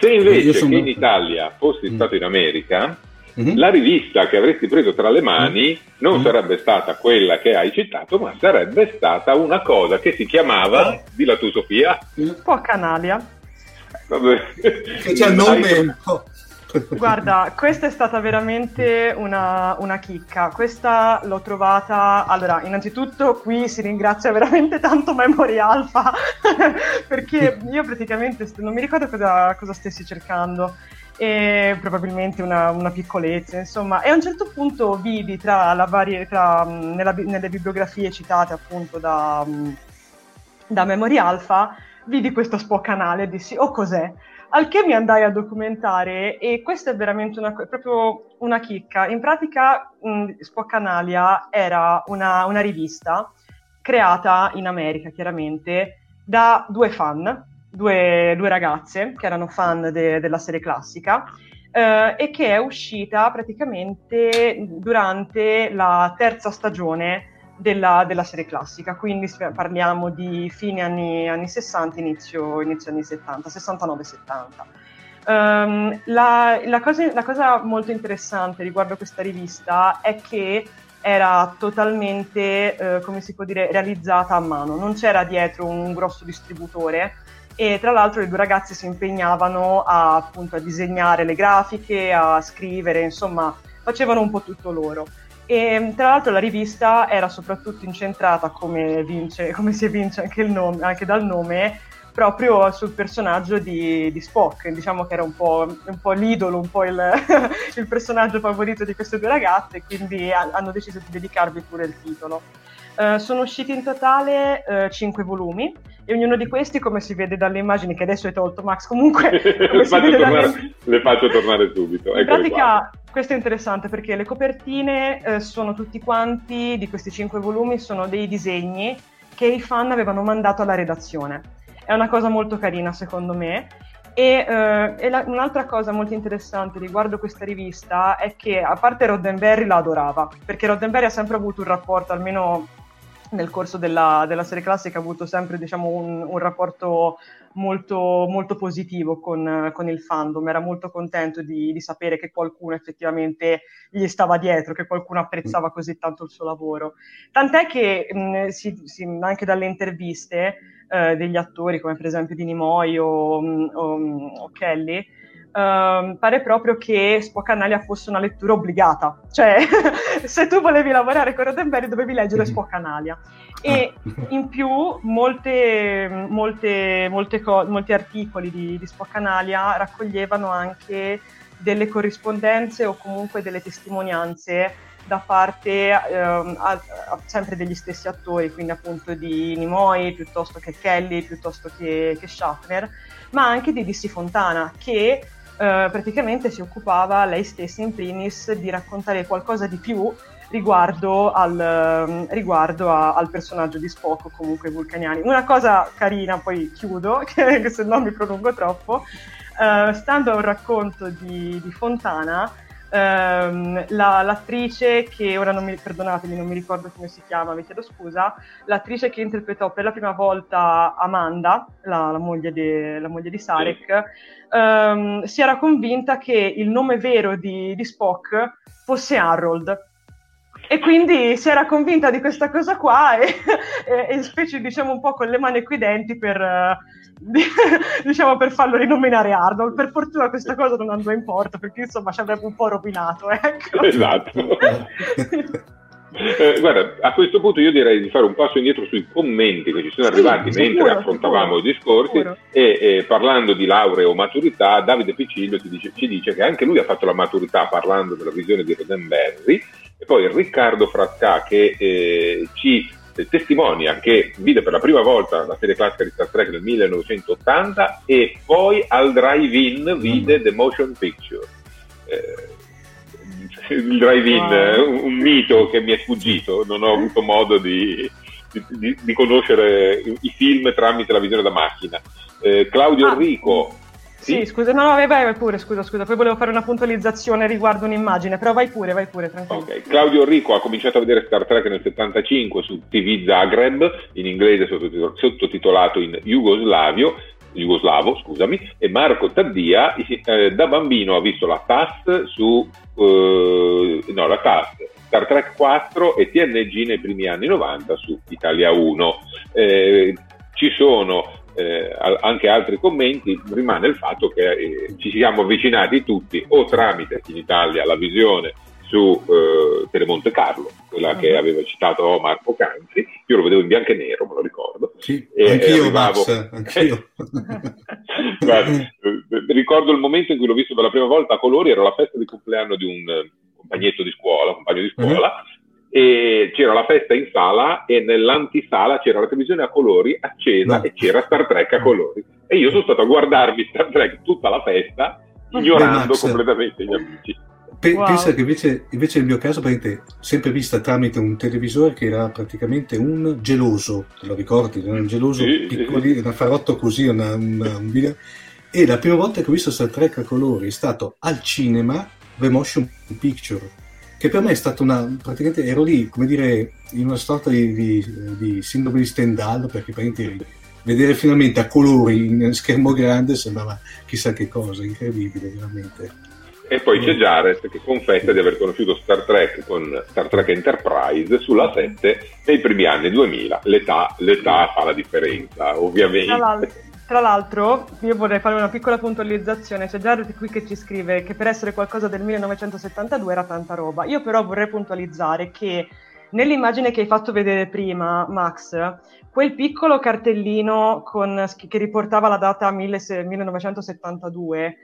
Se invece sono... in Italia fossi mm. stato in America, mm-hmm. la rivista che avresti preso tra le mani mm-hmm. non mm-hmm. sarebbe stata quella che hai citato, ma sarebbe stata una cosa che si chiamava, oh. la tu Sofia, un po' canalia. Vabbè. Che c'è il nome Guarda, questa è stata veramente una, una, chicca. Questa l'ho trovata. Allora, innanzitutto qui si ringrazia veramente tanto Memory Alpha perché io praticamente non mi ricordo cosa, cosa stessi cercando e probabilmente una, una, piccolezza, insomma. E a un certo punto vidi tra, varie, tra nella, nelle bibliografie citate appunto da, da Memory Alpha, vidi questo canale e dissi, oh cos'è? Al che mi andai a documentare e questa è veramente una, proprio una chicca. In pratica mh, Spoccanalia era una, una rivista creata in America, chiaramente, da due fan, due, due ragazze che erano fan de, della serie classica eh, e che è uscita praticamente durante la terza stagione della, della serie classica, quindi parliamo di fine anni, anni 60, inizio, inizio anni 70, 69-70. Um, la, la, cosa, la cosa molto interessante riguardo questa rivista è che era totalmente, eh, come si può dire, realizzata a mano, non c'era dietro un grosso distributore e tra l'altro le due ragazze si impegnavano a, appunto, a disegnare le grafiche, a scrivere, insomma facevano un po' tutto loro. E tra l'altro la rivista era soprattutto incentrata, come, vince, come si evince anche, anche, dal nome, proprio sul personaggio di, di Spock. Diciamo che era un po', un po l'idolo, un po' il, il, personaggio favorito di queste due ragazze, quindi hanno deciso di dedicarvi pure il titolo. Uh, sono usciti in totale uh, 5 volumi e ognuno di questi, come si vede dalle immagini che adesso hai tolto Max, comunque le, faccio tornare, dalle... le, faccio tornare, subito. In pratica qua. questo è interessante perché le copertine uh, sono tutti quanti di questi 5 volumi, sono dei disegni che i fan avevano mandato alla redazione. È una cosa molto carina secondo me e, e la, un'altra cosa molto interessante riguardo questa rivista è che, a parte Roddenberry la adorava, perché Roddenberry ha sempre avuto un rapporto, almeno nel corso della, della serie classica ha avuto sempre diciamo, un, un, rapporto molto, molto positivo con, con, il fandom, era molto contento di, di, sapere che qualcuno effettivamente gli stava dietro, che qualcuno apprezzava così tanto il suo lavoro. Tant'è che mh, si, si, anche dalle interviste eh, degli attori, come per esempio di Nimoy o, o, o Kelly, Um, pare proprio che Spoccanalia fosse una lettura obbligata, cioè se tu volevi lavorare con Roddenberry dovevi leggere. Spoccanalia e ah. in più molte, molte, molte co- molti articoli di, di Spoccanalia raccoglievano anche delle corrispondenze o comunque delle testimonianze da parte ehm, a, a, sempre degli stessi attori, quindi appunto di Nimoy piuttosto che Kelly, piuttosto che, che Schaffner, ma anche di DC Fontana, che eh, praticamente si occupava lei stessa in primis di raccontare qualcosa di più riguardo al, ehm, riguardo a, al personaggio di Spock o comunque vulcaniani. Una cosa carina, poi chiudo, che, se no mi prolungo troppo, uh, stando a un racconto di, di Fontana, ehm, la, l'attrice che ora non mi perdonatemi, non mi ricordo come si chiama, vi chiedo scusa, l'attrice che interpretò per la prima volta Amanda, la, la, moglie, de, la moglie, di Sarek, ehm, si era convinta che il nome vero di, di Spock fosse Harold. E quindi si era convinta di questa cosa qua e, e, e specie diciamo un po' con le mani qui denti per, diciamo, per farlo rinominare Arnold. Per fortuna questa cosa non andò in porto perché insomma ci avrebbe un po' rovinato. Ecco. Esatto. Eh, guarda, a questo punto io direi di fare un passo indietro sui commenti che ci sono arrivati sì, mentre sicuro, affrontavamo sicuro, i discorsi e, e, parlando di laurea o maturità, Davide Picillo dice, ci dice che anche lui ha fatto la maturità parlando della visione di Rosenberry e poi Riccardo Frasca che eh, ci testimonia che vide per la prima volta la serie classica di Star Trek nel 1980 e poi al drive-in vide The Motion Picture. Eh, il drive-in, wow. un, mito che mi è sfuggito, non ho avuto modo di, di, di conoscere i, film tramite la visione da macchina. Eh, Claudio ah. Enrico. Sì, sì, scusa, no, no, vai, vai pure, scusa, scusa, poi volevo fare una puntualizzazione riguardo un'immagine, però vai pure, vai pure, tranquillo. Okay. Claudio Enrico ha cominciato a vedere Star Trek nel 75 su TV Zagreb, in inglese sottotitolato in Jugoslavio, jugoslavo, scusami, e Marco Taddia eh, da bambino ha visto la TAS su eh, no, la TAS Star Trek 4 e TNG nei primi anni 90 su Italia 1. Eh, ci sono eh, anche altri commenti, rimane il fatto che eh, ci siamo avvicinati tutti o tramite in Italia la visione su eh, Telemonte Carlo, quella uh-huh. che mhm. aveva citato Marco Canzi, io lo vedevo in bianco e nero, me lo ricordo. Sì, e, anch'io, arrivavo... Max, anch'io. Guarda, eh, ricordo il momento in cui l'ho visto per la prima volta a colori, era la festa di compleanno di un eh, compagnetto di scuola, compagno di scuola, uh-huh. E c'era la festa in sala e nell'antisala c'era la televisione a colori accesa no. e c'era Star Trek a colori. E io sono stato a guardarmi Star Trek tutta la festa, ignorando Beh, completamente gli amici. Pe- wow. Pensa che invece, invece, nel mio caso, sempre vista tramite un televisore che era praticamente un geloso, te lo ricordi? Un geloso sì, piccoli, sì. un affarotto così, una, una, un video. E la prima volta che ho visto Star Trek a colori è stato al cinema The Motion Picture, che per me è stata una. praticamente ero lì, come dire, in una sorta di, di, di sindrome di Stendhal, perché praticamente vedere finalmente a colori in schermo grande sembrava chissà che cosa, incredibile, veramente. E poi c'è Jared che confessa di aver conosciuto Star Trek con Star Trek Enterprise sulla 7 nei primi anni 2000. L'età, l'età fa la differenza, ovviamente. Tra l'altro, io vorrei fare una piccola puntualizzazione. C'è Jared qui che ci scrive che per essere qualcosa del 1972 era tanta roba. Io però vorrei puntualizzare che nell'immagine che hai fatto vedere prima, Max, quel piccolo cartellino con, che riportava la data 1972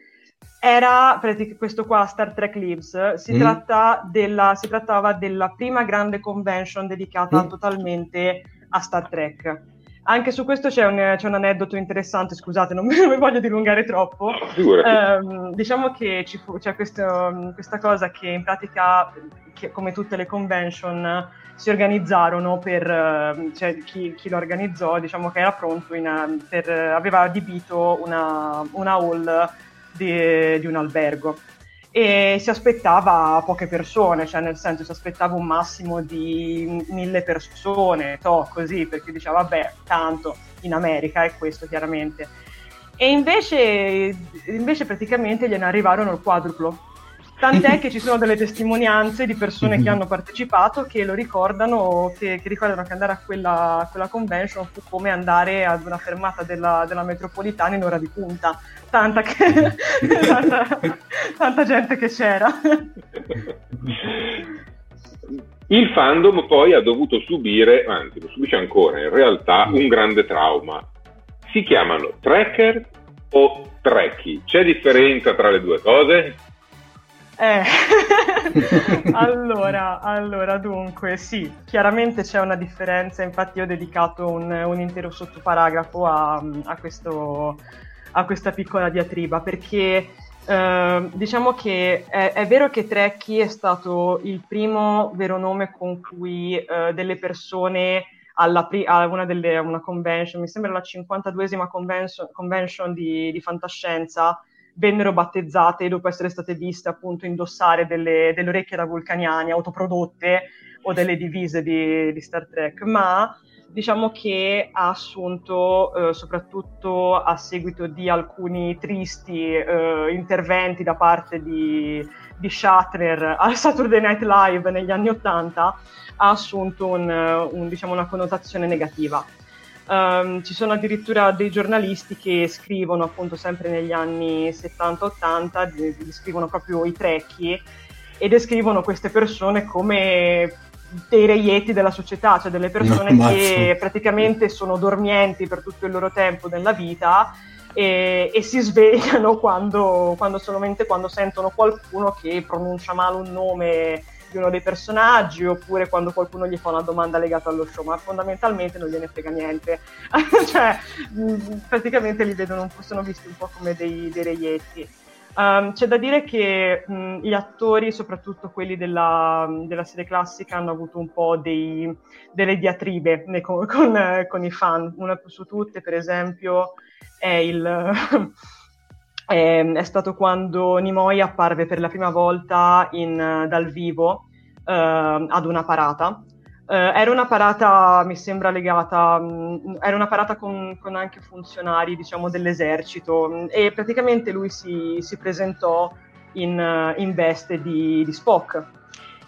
era questo qua, Star Trek Lives, si, mm. tratta della, si trattava della prima grande convention dedicata mm. totalmente a Star Trek. Anche su questo c'è un, c'è un aneddoto interessante, scusate, non mi voglio dilungare troppo. Eh, diciamo che ci fu, c'è questo, questa cosa che in pratica, che, come tutte le convention, si organizzarono per, cioè chi, chi lo organizzò, diciamo che era pronto, in, per, aveva adibito una, una hall di, di un albergo e si aspettava poche persone, cioè nel senso si aspettava un massimo di mille persone, to, così, perché diceva vabbè, tanto in America è questo chiaramente. E invece, invece praticamente gliene arrivarono il quadruplo. Tant'è che ci sono delle testimonianze di persone che hanno partecipato che lo ricordano, che, che ricordano che andare a quella, quella, convention fu come andare ad una fermata della, della metropolitana in ora di punta tanta, che, tanta, tanta gente che c'era. Il fandom poi ha dovuto subire, anzi lo subisce ancora in realtà, un grande trauma. Si chiamano tracker o trekkie? C'è differenza tra le due cose? Eh. allora, allora, dunque, sì, chiaramente c'è una differenza, infatti ho dedicato un, un intero sottoparagrafo a, a questo, a questa piccola diatriba perché eh, diciamo che è, è, vero che Trecchi è stato il primo vero nome con cui eh, delle persone alla pri- a una, delle, una convention, mi sembra la 52esima convention, convention di, di, fantascienza, vennero battezzate dopo essere state viste appunto indossare delle, delle orecchie da vulcaniani autoprodotte o delle divise di, di Star Trek, ma diciamo che ha assunto, eh, soprattutto a seguito di alcuni tristi eh, interventi da parte di, di Shatner al Saturday Night Live negli anni Ottanta ha assunto un, un, diciamo, una connotazione negativa. Um, ci sono addirittura dei giornalisti che scrivono appunto sempre negli anni 70-80, descrivono proprio i trecchi e descrivono queste persone come dei reietti della società, cioè delle persone no, che praticamente sono dormienti per tutto il loro tempo nella vita e, e si svegliano quando, quando, solamente quando sentono qualcuno che pronuncia male un nome di uno dei personaggi oppure quando qualcuno gli fa una domanda legata allo show, ma fondamentalmente non gliene frega niente. cioè, praticamente li vedono, sono visti un po' come dei, dei reietti. Um, c'è da dire che mh, gli attori, soprattutto quelli della, della, serie classica, hanno avuto un po' dei, delle diatribe con, con, con, i fan. Una su tutte, per esempio, è, il, è, è stato quando Nimoy apparve per la prima volta in, dal vivo uh, ad una parata Uh, era una parata, mi sembra legata, mh, era una parata con, con, anche funzionari, diciamo, dell'esercito mh, e praticamente lui si, si presentò in, uh, in veste di, di Spock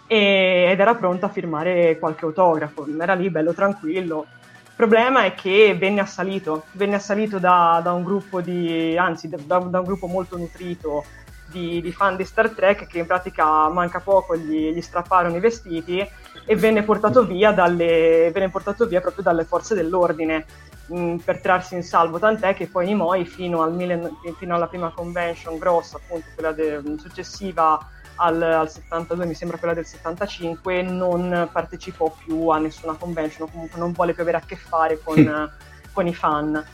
e, ed era pronto a firmare qualche autografo, era lì bello tranquillo. Il problema è che venne assalito, venne assalito da, da un gruppo di, anzi da, da un gruppo molto nutrito di, di, fan di Star Trek che in pratica manca poco gli, gli strapparono i vestiti e venne portato via, dalle, venne portato via proprio dalle forze dell'ordine mh, mm, per trarsi in salvo, tant'è che poi Nimoy fino, al fino alla prima convention grossa, appunto quella de, successiva al, al, 72, mi sembra quella del 75, non partecipò più a nessuna convention, o comunque non vuole più avere a che fare con, con i fan.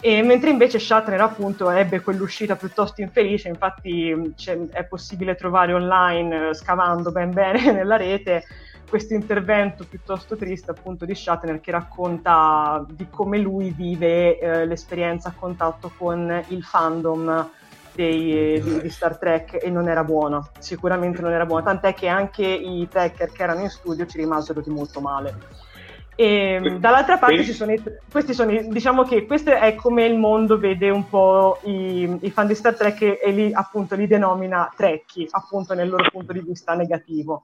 E mentre invece Shatner appunto ebbe quell'uscita piuttosto infelice, infatti è possibile trovare online, scavando ben bene nella rete, questo intervento piuttosto triste appunto di Shatner che racconta di come lui vive eh, l'esperienza a contatto con il fandom dei, di, di, Star Trek e non era buono, sicuramente non era buono, tant'è che anche i tracker che erano in studio ci rimasero di molto male. E mm, dall'altra parte ci sono i, questi sono i, diciamo che questo è come il mondo vede un po' i, i fan di Star Trek e, e li, appunto li denomina trekkie, appunto nel loro punto di vista negativo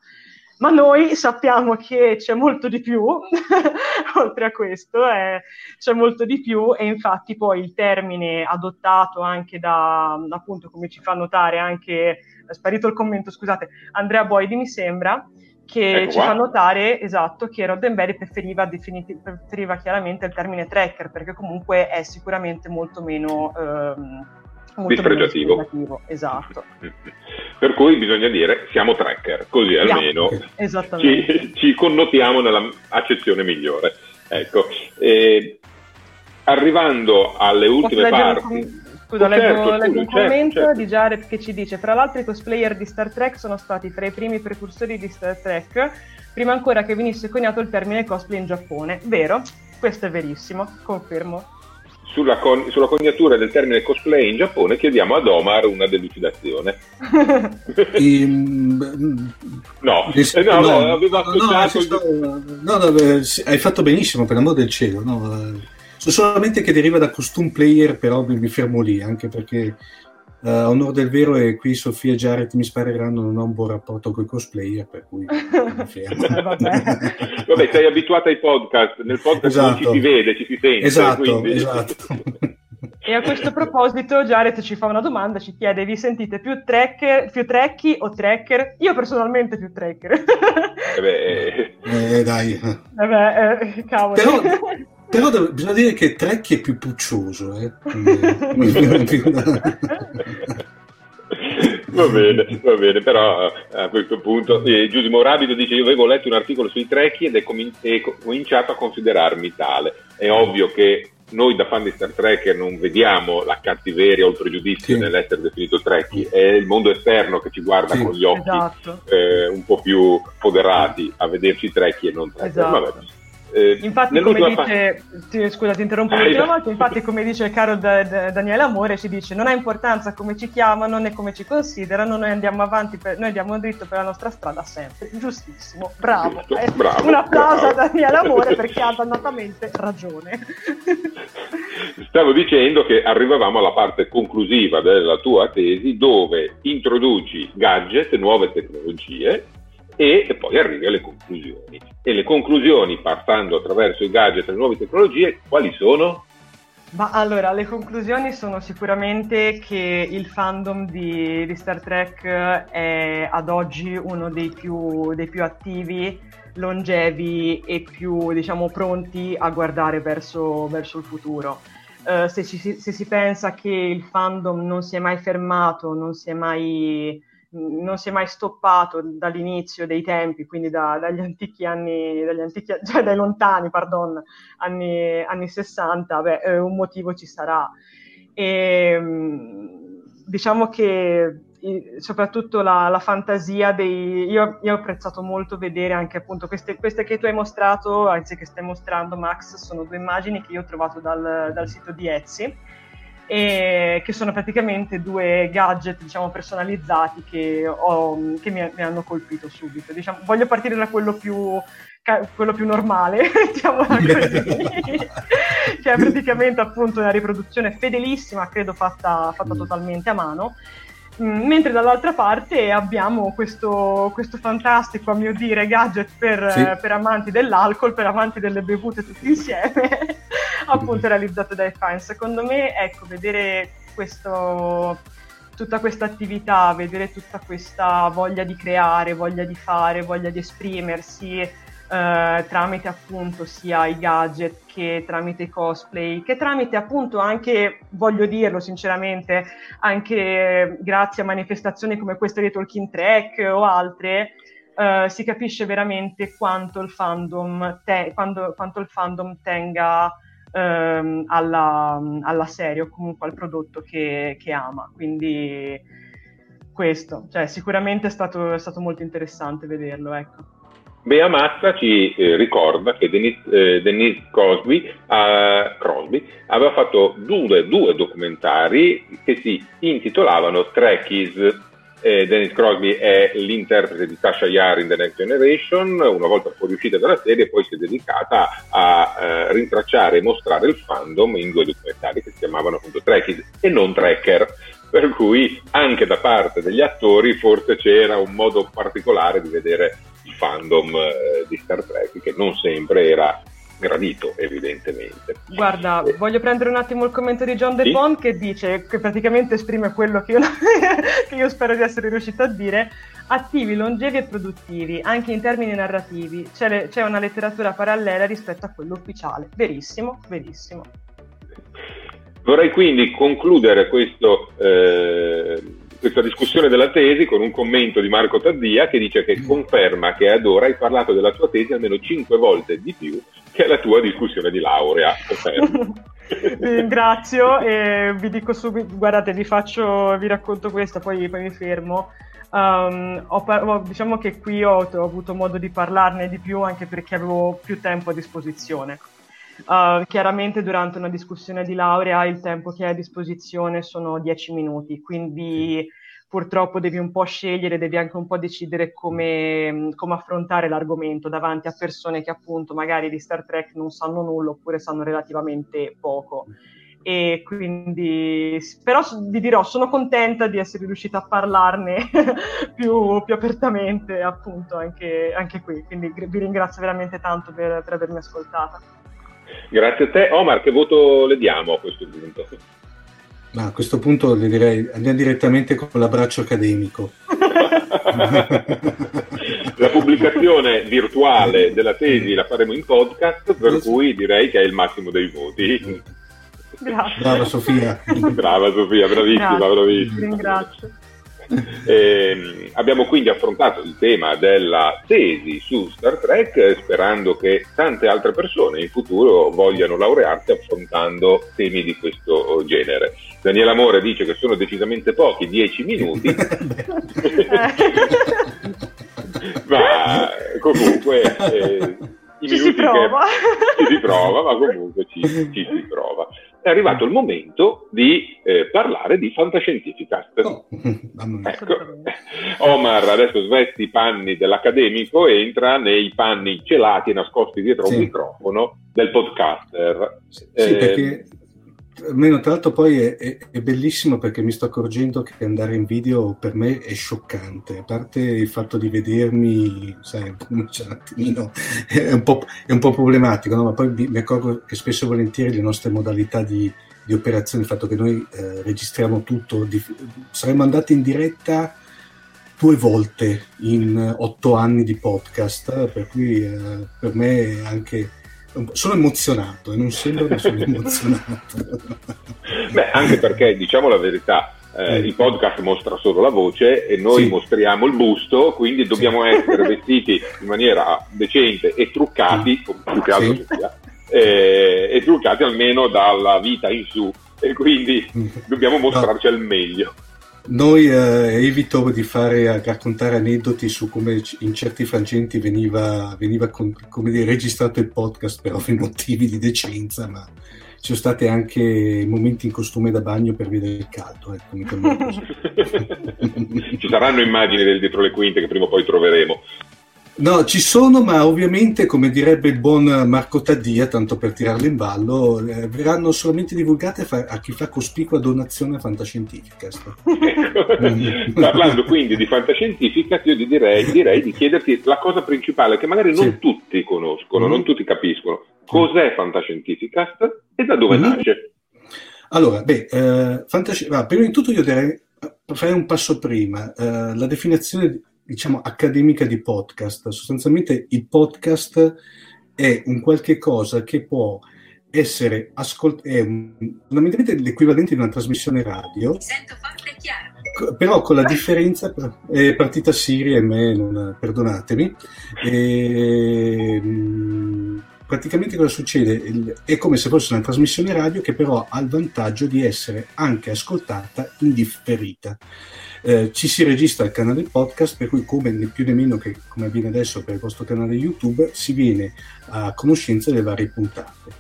ma noi sappiamo che c'è molto di più, oltre a questo, eh, c'è molto di più e infatti poi il termine adottato anche da, appunto, come ci fa notare anche, è sparito il commento, scusate, Andrea Boidi mi sembra, che ecco ci fa notare, esatto, che Roddenberry preferiva, definiti- preferiva chiaramente il termine tracker, perché comunque è sicuramente molto meno... Ehm, dispregiativo. Esatto. Per cui bisogna dire siamo tracker, così almeno ci, ci, connotiamo nella accezione migliore. Ecco. E, arrivando alle ultime parti... Scusa, leggo, certo, leggo un certo, commento certo. di Jared che ci dice: Fra l'altro, i cosplayer di Star Trek sono stati tra i primi precursori di Star Trek, prima ancora che venisse coniato il termine cosplay in Giappone. Vero? Questo è verissimo, confermo. Sulla, con- sulla coniatura del termine cosplay in Giappone chiediamo ad Omar una delucidazione. e, no, eh, no, no, no. No, no, no, hai fatto benissimo, per l'amor del cielo. No? solamente che deriva da costume player, però mi, mi fermo lì, anche perché uh, a onore del vero e qui Sofia e Jared mi spareranno, non ho un buon rapporto con i cosplayer, per cui mi fermo. Vabbè. Vabbè, sei abituata ai podcast, nel podcast esatto. ci si vede, ci si sente. Esatto, quindi... esatto. E a questo proposito Jared ci fa una domanda, ci chiede vi sentite più, tracker, più trekkie o tracker? Io personalmente più tracker. Eh beh, eh, dai. Eh beh, eh, cavolo. Però, però bisogna dire che Trekkie è più puccioso. Eh? va bene, va bene, però a questo punto eh, Giusimo Rabido dice io avevo letto un articolo sui Trekkie ed è, com- è cominciato a considerarmi tale. È ovvio che noi da fan di Star Trek non vediamo la cattiveria o il pregiudizio sì. nell'essere definito Trekkie, è il mondo esterno che ci guarda sì, con gli occhi esatto. eh, un po' più foderati a vederci Trekkie e non Trekkie. Esatto. Eh, infatti, come dice, ti, scusa, ti interrompo l'ultima volta. Infatti, come dice il caro da, da, Daniele Amore, ci dice: Non ha importanza come ci chiamano né come ci considerano, noi andiamo avanti, per, noi andiamo dritto per la nostra strada sempre. Giustissimo, bravo. Giusto, bravo Un applauso a Daniele Amore perché ha dannatamente ragione. Stavo dicendo che arrivavamo alla parte conclusiva della tua tesi dove introduci gadget, nuove tecnologie e poi arrivi alle conclusioni. E le conclusioni, passando attraverso i gadget e le nuove tecnologie, quali sono? Ma allora, le conclusioni sono sicuramente che il fandom di, di Star Trek è ad oggi uno dei più, dei più attivi, longevi e più, diciamo, pronti a guardare verso, verso il futuro. Uh, se, ci, se si pensa che il fandom non si è mai fermato, non si è mai non si è mai stoppato dall'inizio dei tempi, quindi da, dagli antichi anni, dagli antichi, cioè dai lontani, pardon, anni, anni 60, beh, eh, un motivo ci sarà. E, diciamo che soprattutto la, la fantasia dei... Io, io, ho apprezzato molto vedere anche appunto queste, queste, che tu hai mostrato, anzi che stai mostrando Max, sono due immagini che io ho trovato dal, dal sito di Etsy e che sono praticamente due gadget diciamo, personalizzati che, ho, che mi, mi, hanno colpito subito. Diciamo, voglio partire da quello più, quello più normale, diciamola così, che è praticamente appunto una riproduzione fedelissima, credo fatta, fatta mm. totalmente a mano. Mm, mentre dall'altra parte abbiamo questo, questo, fantastico, a mio dire, gadget per, sì. per amanti dell'alcol, per amanti delle bevute tutti insieme, appunto realizzato dai fan. Secondo me, ecco, vedere questo, tutta questa attività, vedere tutta questa voglia di creare, voglia di fare, voglia di esprimersi, eh, tramite appunto sia i gadget che tramite i cosplay, che tramite appunto anche, voglio dirlo sinceramente, anche grazie a manifestazioni come queste di Talking Track o altre, eh, si capisce veramente quanto il fandom, te- quando, quanto il fandom tenga ehm, alla, alla, serie o comunque al prodotto che, che ama. Quindi questo, cioè, sicuramente è stato, è stato molto interessante vederlo. Ecco. Bea Mazza ci eh, ricorda che Denise, eh, Denise Crosby, eh, Crosby, aveva fatto due, due, documentari che si intitolavano Trekkies. Eh, Dennis Crosby è l'interprete di Tasha Yar in The Next Generation, una volta fuoriuscita dalla serie poi si è dedicata a eh, rintracciare e mostrare il fandom in due documentari che si chiamavano appunto Trekkies e non Trekker, per cui anche da parte degli attori forse c'era un modo particolare di vedere il fandom eh, di Star Trek che non sempre era gradito evidentemente. Guarda, eh. voglio prendere un attimo il commento di John DePont sì? che dice, che praticamente esprime quello che io, che io spero di essere riuscito a dire, attivi, longevi e produttivi, anche in termini narrativi, c'è, le, c'è una letteratura parallela rispetto a quello ufficiale. Verissimo, verissimo. Vorrei quindi concludere questo... Eh, questa discussione della tesi con un commento di Marco Taddia che dice che conferma che ad ora hai parlato della tua tesi almeno cinque volte di più che alla tua discussione di laurea. vi ringrazio e vi dico subito, guardate, vi faccio, vi racconto questo, poi, poi mi fermo. Um, ho, diciamo che qui ho, ho, avuto modo di parlarne di più anche perché avevo più tempo a disposizione. Uh, chiaramente durante una discussione di laurea il tempo che hai a disposizione sono 10 minuti, quindi purtroppo devi un po' scegliere, devi anche un po' decidere come, come, affrontare l'argomento davanti a persone che appunto magari di Star Trek non sanno nulla oppure sanno relativamente poco. E quindi, però vi dirò, sono contenta di essere riuscita a parlarne più, più, apertamente appunto anche, anche, qui. Quindi vi ringrazio veramente tanto per, per avermi ascoltata. Grazie a te. Omar, che voto le diamo a questo punto? Ma a questo punto le direi andiamo direttamente con l'abbraccio accademico. la pubblicazione virtuale della tesi la faremo in podcast, per cui direi che è il massimo dei voti. Grazie. Brava Sofia. Brava Sofia, bravissima, Grazie. bravissima. Ringrazio. Eh, abbiamo quindi affrontato il tema della tesi su Star Trek sperando che tante altre persone in futuro vogliano laurearsi affrontando temi di questo genere. Daniele Amore dice che sono decisamente pochi, 10 minuti. Ma comunque eh, ci si prova. Che, ci si prova, ma comunque ci, ci si prova è arrivato il momento di eh, parlare di fantascientificast. Oh. ecco. Omar adesso svesti i panni dell'accademico e entra nei panni celati e nascosti dietro sì. un microfono del podcaster. Sì, eh, perché Almeno tra l'altro poi è, è, è, bellissimo perché mi sto accorgendo che andare in video per me è scioccante, a parte il fatto di vedermi, sai, un attimino, è un po', è un po problematico, no? ma poi mi, mi, accorgo che spesso e volentieri le nostre modalità di, di operazione, il fatto che noi eh, registriamo tutto, di, saremmo andati in diretta due volte in otto anni di podcast, per cui eh, per me è anche sono emozionato e non sembra che sono emozionato. Beh, anche perché diciamo la verità, eh, il podcast mostra solo la voce e noi sì. mostriamo il busto, quindi dobbiamo sì. essere vestiti in maniera decente e truccati, sì. più che altro sia, e, e truccati almeno dalla vita in su e quindi mm. dobbiamo mostrarci no. al meglio. Noi eh, evito di fare raccontare aneddoti su come in certi frangenti veniva, veniva con, dire, registrato il podcast per ovvi motivi di decenza, ma ci sono stati anche momenti in costume da bagno per vedere il caldo. Ecco, ci saranno immagini del dietro le quinte che prima o poi troveremo. No, ci sono, ma ovviamente, come direbbe il buon Marco Taddia, tanto per tirarlo in ballo, eh, verranno solamente divulgate a, a chi fa cospicua donazione a Fantascientifica. Ecco. Parlando quindi di Fantascientifica, io direi, direi, di chiederti la cosa principale che magari non sì. tutti conoscono, mm. non tutti capiscono. Cos'è Fantascientificast e da dove mm. nasce? Allora, beh, eh, fantasci- ah, prima di tutto io direi, farei un passo prima, eh, la definizione diciamo, accademica di podcast. Sostanzialmente il podcast è un qualche cosa che può essere ascoltato, è fondamentalmente l'equivalente di una trasmissione radio. Mi sento forte e chiaro. Però con la differenza, è partita Siri e me, non, perdonatemi, e, ehm, praticamente cosa succede? È come se fosse una trasmissione radio che però ha il vantaggio di essere anche ascoltata in differita. Eh, ci si registra al canale podcast, per cui come né più né meno che come avviene adesso per il vostro canale YouTube, si viene a conoscenza delle varie puntate.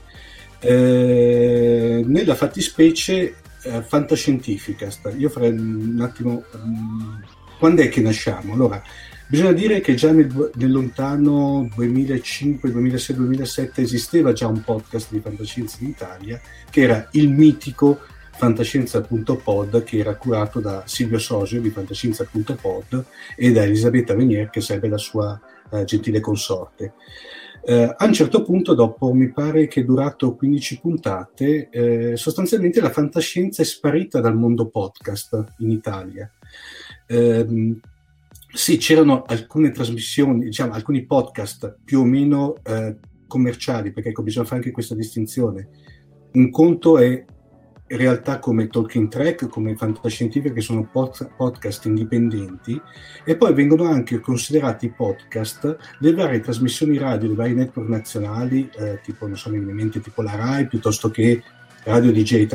Eh, nella fattispecie eh, fantascientificast, io farei un attimo... Um, quando è che nasciamo? Allora, bisogna dire che già nel, nel lontano 2005, 2006, 2007 esisteva già un podcast di fantascienza in Italia, che era il mitico fantascienza.pod che era curato da Silvio Sosio di fantascienza.pod e da Elisabetta Venier che sarebbe la sua uh, gentile consorte. Uh, a un certo punto, dopo mi pare che è durato 15 puntate, eh, sostanzialmente la fantascienza è sparita dal mondo podcast in Italia. Eh, sì, c'erano alcune trasmissioni, diciamo, alcuni podcast più o meno eh, commerciali, perché ecco, bisogna fare anche questa distinzione. Un conto è realtà come Talking Track, come Fantascientifica, che sono pod- podcast indipendenti, e poi vengono anche considerati podcast le varie trasmissioni radio dei vari network nazionali, eh, tipo, non so, in mente tipo la RAI, piuttosto che Radio DJ,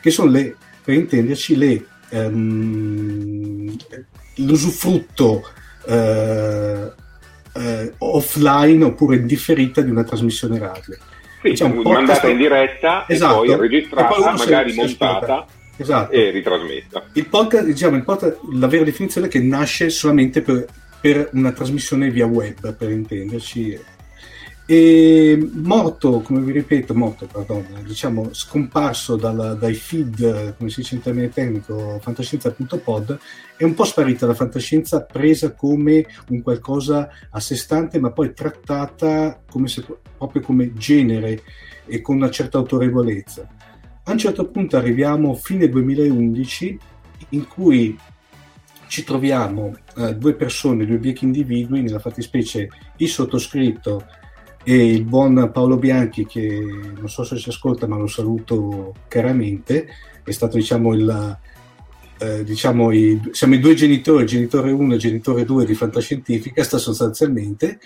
che sono le, per intenderci, le, um, l'usufrutto uh, uh, offline oppure indifferita di una trasmissione radio. Sì, diciamo, mandata in diretta esatto. e poi registrata, e poi magari si, montata si esatto. e ritrasmessa. Il podcast, diciamo, il podcast, la vera definizione è che nasce solamente per, per una trasmissione via web, per intenderci. E morto, come vi ripeto, morto, pardon, diciamo scomparso dal, dai feed, come si dice in termine tecnico, fantascienza.pod, è un po' sparita la fantascienza presa come un qualcosa a sé stante, ma poi trattata come se, proprio come genere e con una certa autorevolezza. A un certo punto arriviamo a fine 2011 in cui ci troviamo eh, due persone, due biechi individui, nella fattispecie il sottoscritto e il buon Paolo Bianchi che non so se si ascolta ma lo saluto caramente è stato diciamo il eh, diciamo i, siamo i due genitori genitore 1 e genitore 2 di Fantascientifica sta sostanzialmente.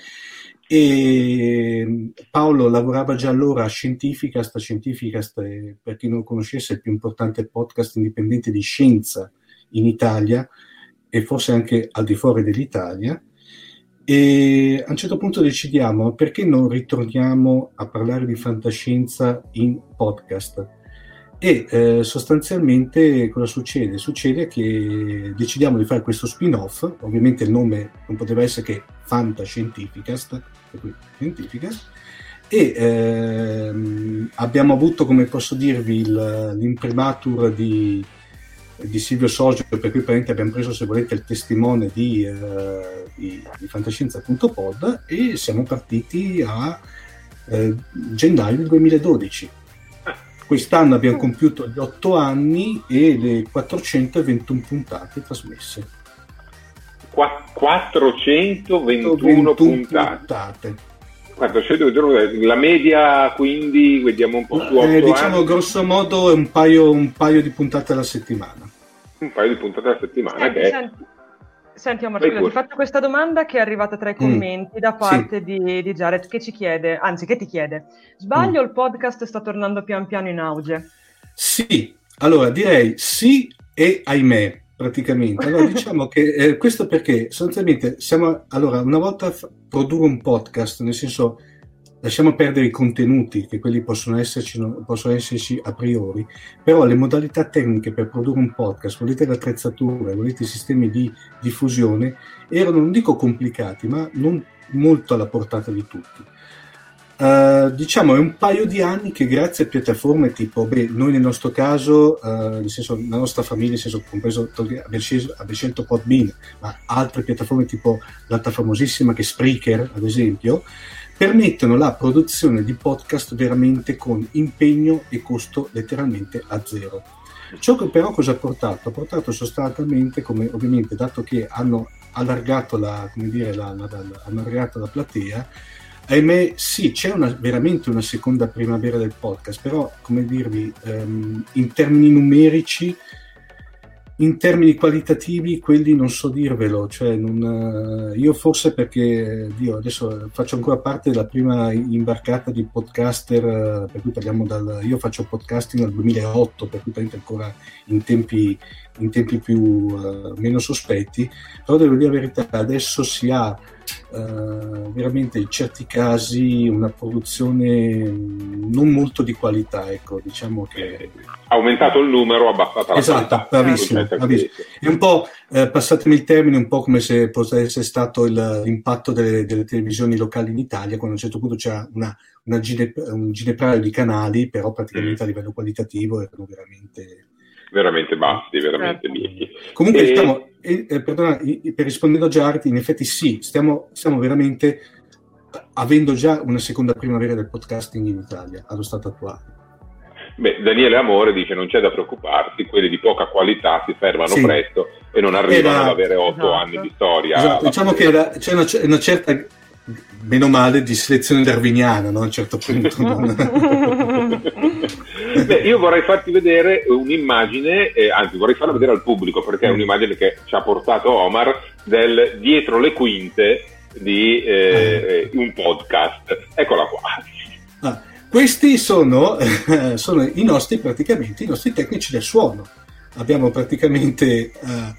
E Paolo lavorava già allora a Scientificast Scientificast è, per chi non conoscesse il più importante podcast indipendente di scienza in Italia e forse anche al di fuori dell'Italia e a un certo punto decidiamo perché non ritorniamo a parlare di fantascienza in podcast. E eh, sostanzialmente cosa succede? Succede che decidiamo di fare questo spin-off, ovviamente il nome non poteva essere che Fantascientificast, Scientificast, e ehm, abbiamo avuto, come posso dirvi, il, l'imprimatur di, di Silvio Soggio, per cui praticamente abbiamo preso, se volete, il testimone di, eh, di, di fantascienza.pod e siamo partiti a eh, gennaio del 2012. Quest'anno abbiamo compiuto gli 8 anni e le 421 puntate trasmesse. Qua- 421 puntate. puntate. 400, la media quindi vediamo un po' su 8 eh, diciamo anni. grosso modo un paio, un paio di puntate alla settimana un paio di puntate alla settimana senti, che senti, senti scusa, ti faccio questa domanda che è arrivata tra i mm. commenti mm. da parte sì. di, di, Jared che ci chiede, anzi che ti chiede sbaglio mm. il podcast sta tornando pian piano in auge? Sì, allora direi sì e ahimè praticamente. Allora diciamo che eh, questo perché sostanzialmente siamo allora una volta f- produrre un podcast, nel senso lasciamo perdere i contenuti che quelli possono esserci, possono esserci a priori, però le modalità tecniche per produrre un podcast, volete l'attrezzatura, volete i sistemi di diffusione, erano non dico complicati, ma non molto alla portata di tutti. Uh, diciamo è un paio di anni che grazie a piattaforme tipo, beh, noi nel nostro caso, uh, nel senso la nostra famiglia, nel senso compreso, abbiamo scelto, scelto Podbean, ma altre piattaforme tipo l'altra famosissima che è Spreaker, ad esempio, permettono la produzione di podcast veramente con impegno e costo letteralmente a zero. Ciò che però cosa ha portato? Ha portato sostanzialmente, come ovviamente dato che hanno allargato la, dire, la, la, hanno allargato la platea, ahimè sì, c'è una, veramente una seconda primavera del podcast, però come dirvi, um, in termini numerici, in termini qualitativi, quelli non so dirvelo, cioè non, uh, io forse perché, Dio, adesso faccio ancora parte della prima imbarcata di podcaster, uh, per cui parliamo dal, io faccio podcasting nel 2008, per cui parliamo ancora in tempi, in tempi più, uh, meno sospetti, però devo dire la verità, adesso si ha Uh, veramente in certi casi una produzione non molto di qualità, ecco, diciamo che... Ha aumentato il numero, abbassata la esatto, qualità. Bravissimo, bravissimo. È un po', eh, passatemi il termine, un po' come se potesse stato il, l'impatto delle, delle, televisioni locali in Italia, quando a un certo punto c'era una, una gine, un ginepraio di canali, però praticamente mm. a livello qualitativo erano veramente veramente bassi, veramente certo. Comunque, e... diciamo, eh, eh, perdona, per rispondere a Giardi, in effetti sì, stiamo, stiamo veramente avendo già una seconda primavera del podcasting in Italia, allo stato attuale. Beh, Daniele Amore dice non c'è da preoccuparsi, quelli di poca qualità si fermano sì. presto e non arrivano era... ad avere otto esatto. anni di storia. Esatto. Diciamo che era, c'è una, una, certa, meno male, di selezione darwiniana no? a un certo punto. Beh, io vorrei farti vedere un'immagine, eh, anzi vorrei farla vedere al pubblico perché è mm. un'immagine che ci ha portato Omar del dietro le quinte di eh, ah. un podcast. Eccola qua. Ah, questi sono, sono, i nostri praticamente i nostri tecnici del suono. Abbiamo praticamente uh,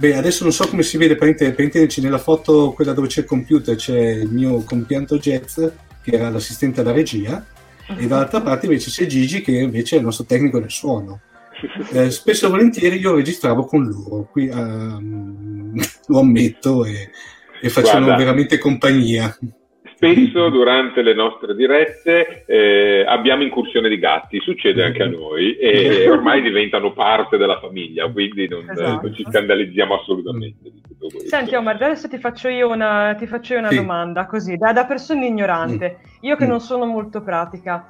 Beh, adesso non so come si vede, intenderci, nella foto, quella dove c'è il computer, c'è il mio compianto Jazz, che era l'assistente alla regia, e dall'altra parte invece c'è Gigi che invece è il nostro tecnico del suono. Eh, spesso e volentieri io registravo con loro, qui um, lo ammetto e, e facevano veramente compagnia. Spesso durante le nostre dirette eh, abbiamo incursione di gatti, succede anche a noi e ormai diventano parte della famiglia, quindi non, esatto. non ci scandalizziamo assolutamente. Senti Omar, adesso ti faccio io una, faccio io una sì. domanda, così, da, da persona ignorante, mm. io che mm. non sono molto pratica.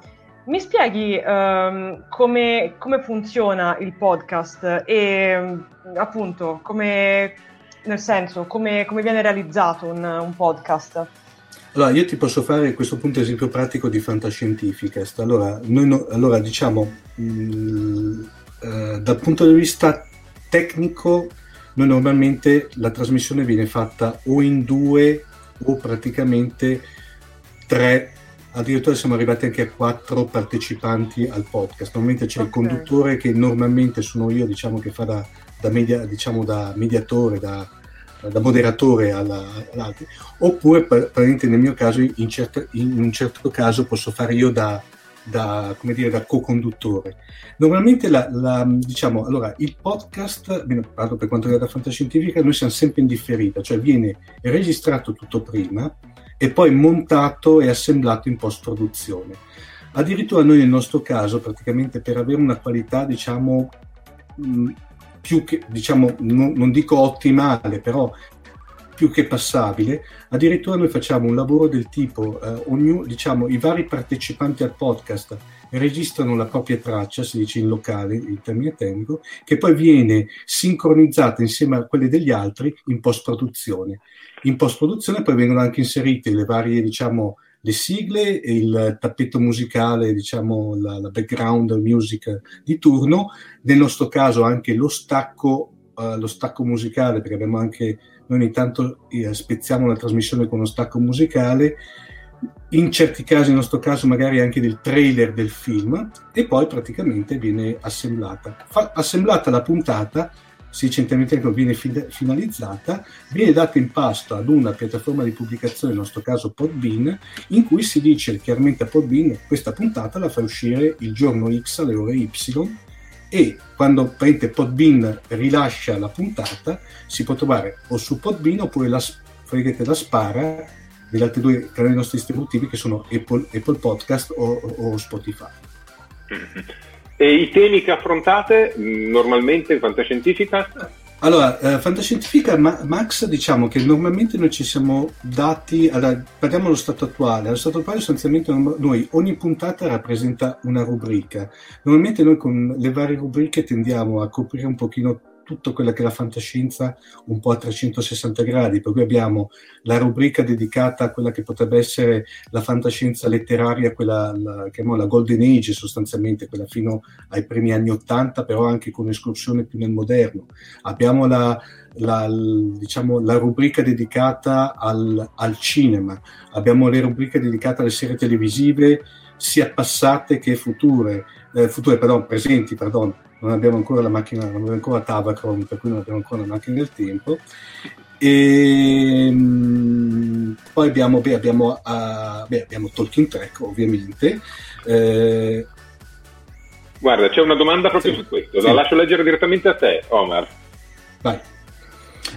Mi spieghi um, come, come, funziona il podcast e appunto come, nel senso, come, come viene realizzato un, un podcast? Allora, io ti posso fare a questo punto esempio pratico di Fantascientificast. Allora, noi no, allora diciamo, mh, mm, eh, dal punto di vista tecnico, noi normalmente la trasmissione viene fatta o in due o praticamente tre, addirittura siamo arrivati anche a quattro partecipanti al podcast. Normalmente c'è okay. il conduttore che normalmente sono io, diciamo, che fa da, da, media, diciamo, da mediatore, da da moderatore alla, all'altro, oppure praticamente nel mio caso, in, certo, in, un certo caso, posso fare io da, da, dire, da co-conduttore. Normalmente la, la, diciamo, allora, il podcast, parlo per quanto riguarda Fantascientifica, noi siamo sempre in differita, cioè viene registrato tutto prima, e poi montato e assemblato in post produzione. Addirittura noi nel nostro caso, praticamente per avere una qualità, diciamo, mh, più che, diciamo, non, non dico ottimale, però più che passabile, addirittura noi facciamo un lavoro del tipo, eh, ognuno, diciamo, i vari partecipanti al podcast registrano la propria traccia, si dice in locale, il termine tecnico, che poi viene sincronizzata insieme a quelle degli altri in post-produzione. In post-produzione poi vengono anche inserite le varie, diciamo, le sigle, il tappeto musicale, diciamo la, la, background music di turno, nel nostro caso anche lo stacco, uh, lo stacco musicale, perché abbiamo anche, noi ogni tanto eh, spezziamo la trasmissione con uno stacco musicale, in certi casi, nel nostro caso, magari anche del trailer del film, e poi praticamente viene assemblata. Fa, assemblata la puntata si dice in viene finalizzata, viene data in pasto ad una piattaforma di pubblicazione, nel nostro caso Podbean, in cui si dice chiaramente a Podbean questa puntata la fa uscire il giorno X alle ore Y e quando Podbean rilascia la puntata si può trovare o su Podbean oppure la, la spara degli altri due canali nostri distributivi che sono Apple, Apple Podcast o, o Spotify. Mm-hmm. E i temi che affrontate mm, normalmente in fantascientifica? Allora, eh, fantascientifica, ma, Max, diciamo che normalmente noi ci siamo dati, allora, parliamo dello stato attuale, allo stato attuale sostanzialmente noi, ogni puntata rappresenta una rubrica, normalmente noi con le varie rubriche tendiamo a coprire un pochino tutta quella che è la fantascienza un po' a 360 gradi, per cui abbiamo la rubrica dedicata a quella che potrebbe essere la fantascienza letteraria, quella la, chiamiamola Golden Age sostanzialmente, quella fino ai primi anni 80, però anche con escursione più nel moderno. Abbiamo la, la, diciamo, la rubrica dedicata al, al, cinema, abbiamo le rubriche dedicate alle serie televisive sia passate che future, eh, future pardon, presenti, pardon, non abbiamo ancora la macchina, non abbiamo ancora Tavacron, per cui non abbiamo ancora la macchina del tempo. E ehm, poi abbiamo, beh, abbiamo, uh, beh, abbiamo Talking Track, ovviamente. Eh, Guarda, c'è una domanda proprio sì, su questo, la sì. lascio leggere direttamente a te, Omar. Vai.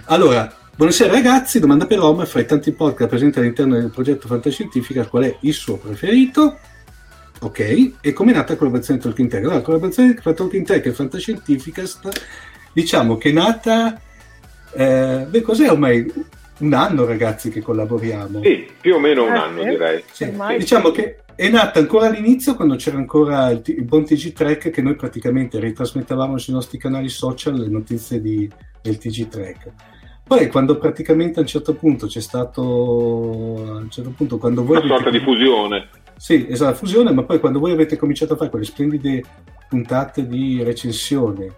Allora, buonasera ragazzi, domanda per Omar, fra i tanti podcast presenti all'interno del progetto Fantascientifica, qual è il suo preferito? Ok, e come è nata la collaborazione Talking Tech? Allora, la collaborazione tra Talking Tech e Fantascientificast, diciamo che è nata, eh, beh, cos'è ormai? Un anno ragazzi che collaboriamo. Sì, più o meno un eh, anno direi. Sì. Diciamo che è nata ancora all'inizio quando c'era ancora il, il buon TG Track che noi praticamente ritrasmettavamo sui nostri canali social le notizie di, del TG Track. Poi quando praticamente a un certo punto c'è stato a un certo punto quando voi una sorta di fusione sì, esatto, fusione, ma poi quando voi avete cominciato a fare quelle splendide puntate di recensione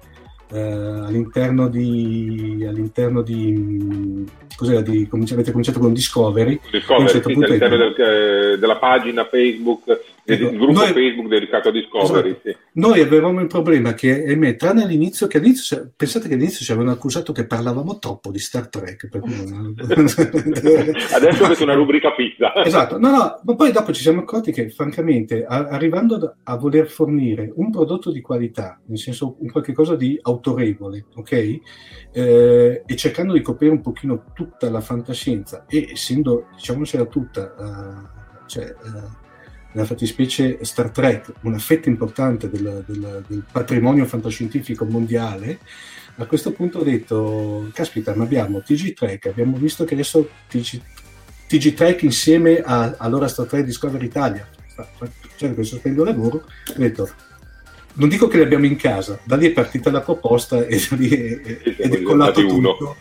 eh, all'interno di, all'interno di cos'era di, avete cominciato con Discovery, Discovery certo sì, all'interno del, eh, della pagina Facebook ecco, il gruppo noi, Facebook dedicato a Discovery esatto. sì. noi avevamo il problema che ahimè, tranne all'inizio che all'inizio pensate che all'inizio ci avevano accusato che parlavamo troppo di Star Trek adesso avete una rubrica pizza esatto, no no, ma poi dopo ci siamo accorti che francamente a, arrivando a voler fornire un prodotto di qualità nel senso un qualche cosa di autorevole ok eh, e cercando di coprire un pochino tutta la fantascienza e essendo, diciamo c'era tutta, uh, cioè, uh, nella fattispecie Star Trek, una fetta importante del, del, del, patrimonio fantascientifico mondiale, a questo punto ho detto, caspita, ma abbiamo TG Trek, abbiamo visto che adesso TG, TG Trek insieme a allora Star Trek Discovery Italia, cioè questo splendido lavoro, ho detto, non dico che li abbiamo in casa, da lì è partita la proposta e da lì è, ed è collato tutto.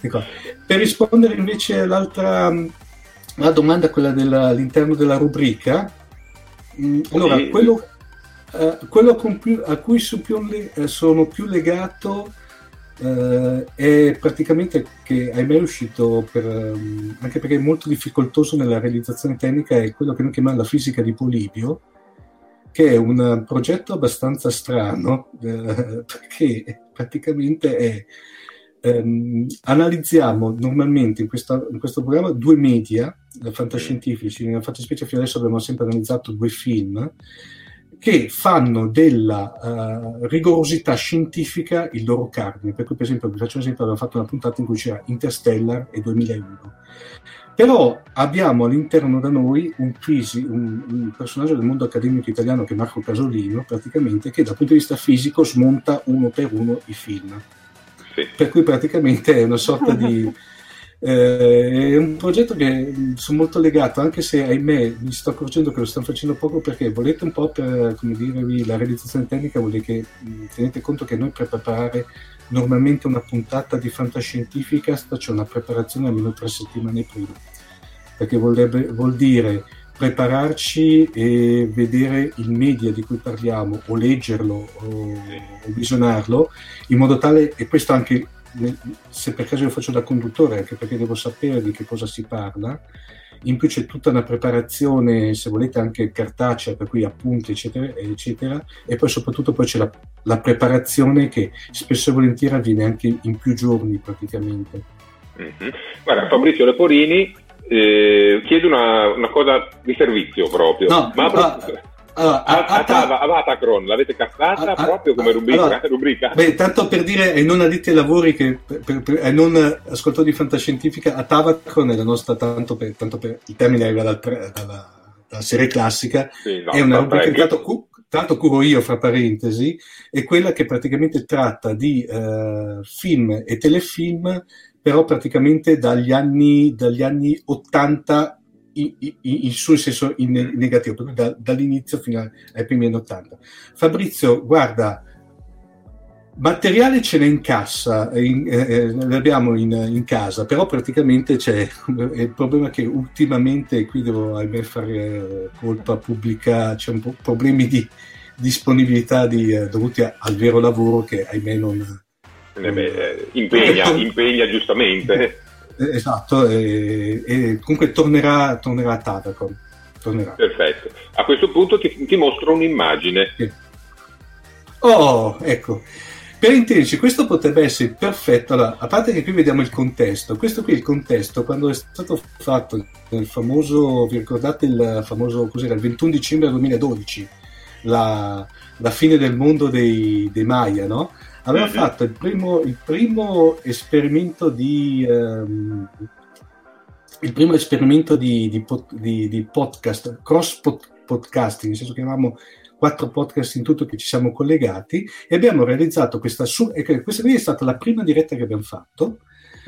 Ecco. Per rispondere invece all'altra alla domanda, quella dell'interno della rubrica, mh, mm, allora, sì. quello, eh, quello più, a cui più, eh, sono più legato eh, è praticamente che ahimè è uscito per, um, anche perché è molto difficoltoso nella realizzazione tecnica, è quello che noi chiamiamo la fisica di Polibio, che è un progetto abbastanza strano eh, perché praticamente è ehm, analizziamo normalmente in, questa, in, questo programma due media fantascientifici, nella fattispecie fino adesso abbiamo sempre analizzato due film che fanno della uh, rigorosità scientifica il loro cardine. Per cui, per esempio, vi faccio un esempio, abbiamo fatto una puntata in cui c'era Interstellar e 2001 Però abbiamo all'interno da noi un, fisi, un, un, personaggio del mondo accademico italiano che è Marco Casolino, praticamente, che dal punto di vista fisico smonta uno per uno i film. Sì. Per cui praticamente è una sorta di... Eh, è un progetto che sono molto legato, anche se ahimè mi sto accorgendo che lo stanno facendo poco perché volete un po' per come dirvi la realizzazione tecnica, vuol dire che tenete conto che noi per preparare normalmente una puntata di Fantascientificast c'è una preparazione almeno tre settimane prima, perché vorrebbe, vuol dire prepararci e vedere il media di cui parliamo o leggerlo o, o visionarlo in modo tale, e questo anche se per caso lo faccio da conduttore, anche perché devo sapere di che cosa si parla, in più c'è tutta una preparazione, se volete anche cartacea, per cui appunti, eccetera, eccetera, e poi soprattutto poi c'è la, la preparazione che spesso e volentieri avviene anche in più giorni praticamente. Mm-hmm. Guarda, Fabrizio Leporini eh, chiede una, una, cosa di servizio proprio. No, ma, allora, a, a, a, Avatacron l'avete castrata proprio come rubrica? Allora, rubrica? Beh, tanto per dire ai non addetti ai lavori, che, per, per, ai non ascoltatori di fantascientifica, Atavacron è la nostra, tanto per, tanto per il termine arriva dal, dalla, dalla, serie classica, sì, no, è una rubrica che tanto, tanto curo io, fra parentesi, è quella che praticamente tratta di uh, film e telefilm, però praticamente dagli anni, dagli anni 80 in, suo senso in, in negativo, da, dall'inizio fino ai primi anni 80. Fabrizio, guarda, materiale ce n'è in cassa, in, eh, eh, l'abbiamo in, in, casa, però praticamente c'è il problema che ultimamente, qui devo ahimè fare colpa pubblica, c'è un po' problemi di disponibilità di, eh, dovuti a, al vero lavoro che ahimè non... Eh beh, eh, impegna, impegna giustamente. Eh, esatto, e, e, comunque tornerà, tornerà a Tavacon. Tornerà. Perfetto. A questo punto ti, ti mostro un'immagine. Sì. Oh, ecco. Per intenderci, questo potrebbe essere perfetto. Allora, a parte che qui vediamo il contesto, questo qui è il contesto quando è stato fatto il famoso, vi ricordate il famoso, cos'era, il 21 dicembre 2012, la, la fine del mondo dei, dei Maya, no? Aveva mm-hmm. fatto il primo, il primo, esperimento di um, il primo esperimento di, di, di, di podcast cross podcasting nel senso che avevamo quattro podcast in tutto che ci siamo collegati e abbiamo realizzato questa su- questa è stata la prima diretta che abbiamo fatto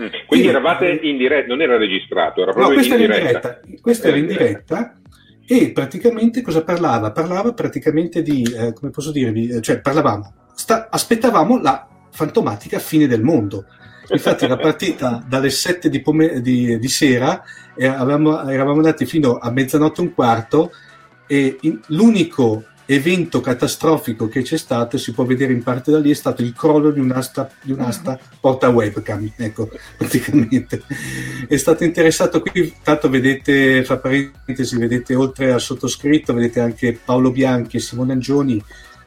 mm. quindi e, eravate in diretta non era registrato era proprio no, questa in era diretta, in diretta. questa era in diretta e praticamente cosa parlava? parlava praticamente di eh, come posso dirvi eh, cioè parlavamo sta- aspettavamo la fantomatica fine del mondo. Infatti la partita dalle 7 di, pome- di, di sera e avevamo, eravamo andati fino a mezzanotte e un quarto e in, l'unico evento catastrofico che c'è stato, si può vedere in parte da lì, è stato il crollo di un'asta, di un'asta porta webcam, ecco, praticamente. È stato interessato qui, tanto vedete, fra parentesi, vedete oltre al sottoscritto, vedete anche Paolo Bianchi e Simone Angioni,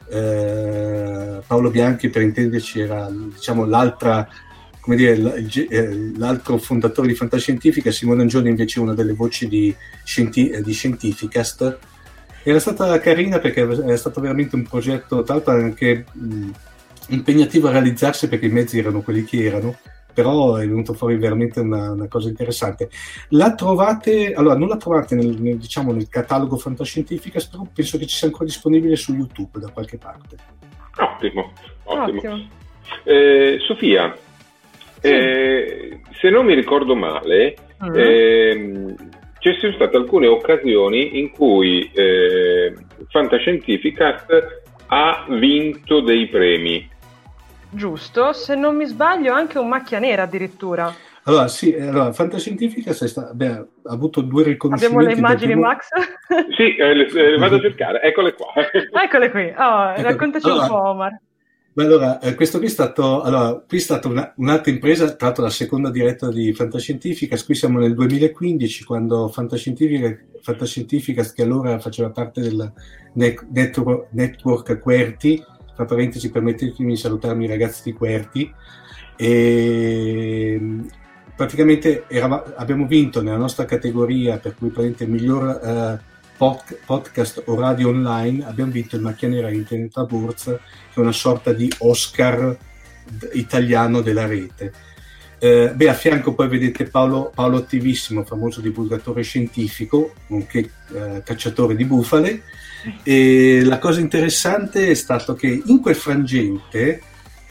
eh, Paolo Bianchi per intenderci era diciamo, l'altra dire, eh, l'altro fondatore di Fantascientifica, Simone Angioni invece una delle voci di, Scienti- eh, di Scientificast. Era stata carina perché era stato veramente un progetto, tra l'altro anche mh, impegnativo a realizzarsi perché i mezzi erano quelli che erano, però è venuto fuori veramente una, una, cosa interessante. La trovate, allora non la trovate nel, nel, diciamo, nel catalogo Fantascientifica, però penso che ci sia ancora disponibile su YouTube da qualche parte. Ottimo, ottimo. ottimo. Eh, Sofia, sì. eh, se non mi ricordo male, uh-huh. eh, ci sono state alcune occasioni in cui eh, Fantascientificast ha vinto dei premi giusto? Se non mi sbaglio, anche un macchia nera addirittura. Allora, sì, allora, Fantascientifica sta, beh, ha avuto due riconoscimenti. Abbiamo le immagini, primo... Max? sì, eh, le, le, vado a cercare, eccole qua. eccole qui, oh, ecco. raccontaci allora, un po', Omar. Allora, eh, questo qui è stato, allora, qui è stata una, un'altra impresa, tra l'altro la seconda diretta di Fantascientifica, qui siamo nel 2015 quando Fantascientifica, Fantascientifica che allora faceva parte del network, network Querti, tra parentesi permettetemi di salutarmi i ragazzi di Querti e praticamente eravamo, abbiamo vinto nella nostra categoria per cui praticamente miglior uh, pod, podcast o radio online abbiamo vinto il Macchia Nera Internet Awards che è una sorta di Oscar italiano della rete Eh, beh, a fianco poi vedete Paolo, Paolo Attivissimo, famoso divulgatore scientifico, nonché eh, cacciatore di bufale. E la cosa interessante è stato che in quel frangente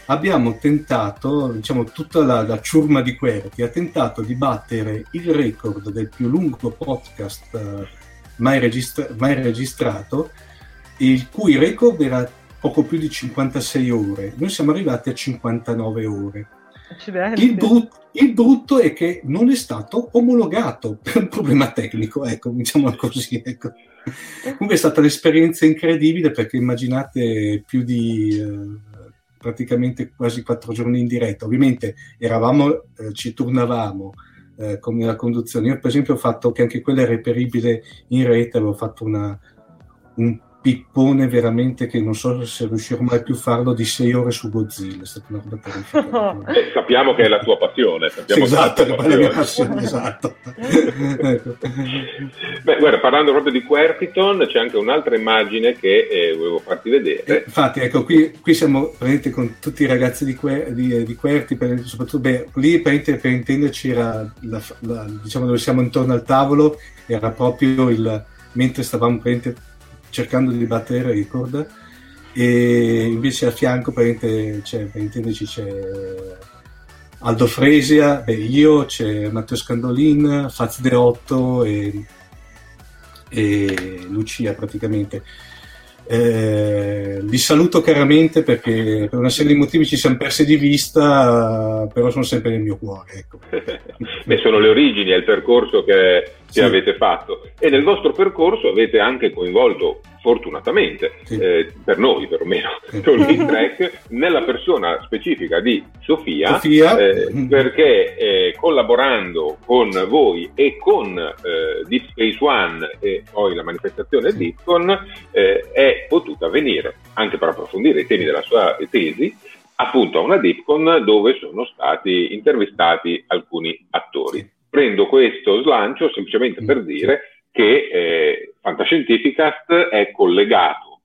abbiamo tentato, diciamo tutta la, la ciurma di Querti ha tentato di battere il record del più lungo podcast eh, mai, registra- mai registrato, il cui record era poco più di 56 ore. Noi siamo arrivati a 59 ore. Il, brut- il, brutto è che non è stato omologato per un problema tecnico, ecco, diciamo così. Ecco. Comunque è stata un'esperienza incredibile perché immaginate più di eh, praticamente quasi quattro giorni in diretta. Ovviamente eravamo, eh, ci turnavamo eh, con la conduzione. Io per esempio ho fatto che anche quella è reperibile in rete, avevo fatto una, un pippone veramente che non so se riuscirò mai più a farlo di sei ore su Godzilla. È stata una roba terrificante. eh, sappiamo che è la tua passione. Sì, esatto, che è la mia passione, esatto. ecco. Beh, guarda, parlando proprio di Quertiton, c'è anche un'altra immagine che eh, volevo farti vedere. Eh, infatti, ecco, qui, qui siamo praticamente con tutti i ragazzi di, que- di, di Querti, per, soprattutto, beh, lì per, per intenderci era, la, la, diciamo, dove siamo intorno al tavolo, era proprio il, mentre stavamo praticamente cercando di battere il record e invece a fianco per, c'è, per intenderci c'è Aldo Fresia, beh, io, c'è Matteo Scandolin, Faz De Otto e, e Lucia praticamente. Eh, li saluto caramente perché per una serie di motivi ci siamo persi di vista, però sono sempre nel mio cuore. Ecco. Beh, sono le origini, è il percorso che, che sì. avete fatto e nel vostro percorso avete anche coinvolto fortunatamente, sì. eh, per noi perlomeno, sì. Talking Track, nella persona specifica di Sofia, Sofia. Eh, mm. perché eh, collaborando con voi e con eh, Deep Space One e poi la manifestazione sì. Deepcon eh, è potuta venire anche per approfondire i temi della sua tesi appunto a una Deepcon dove sono stati intervistati alcuni attori. Prendo questo slancio semplicemente per mm. dire che eh, Fantascientificast è collegato,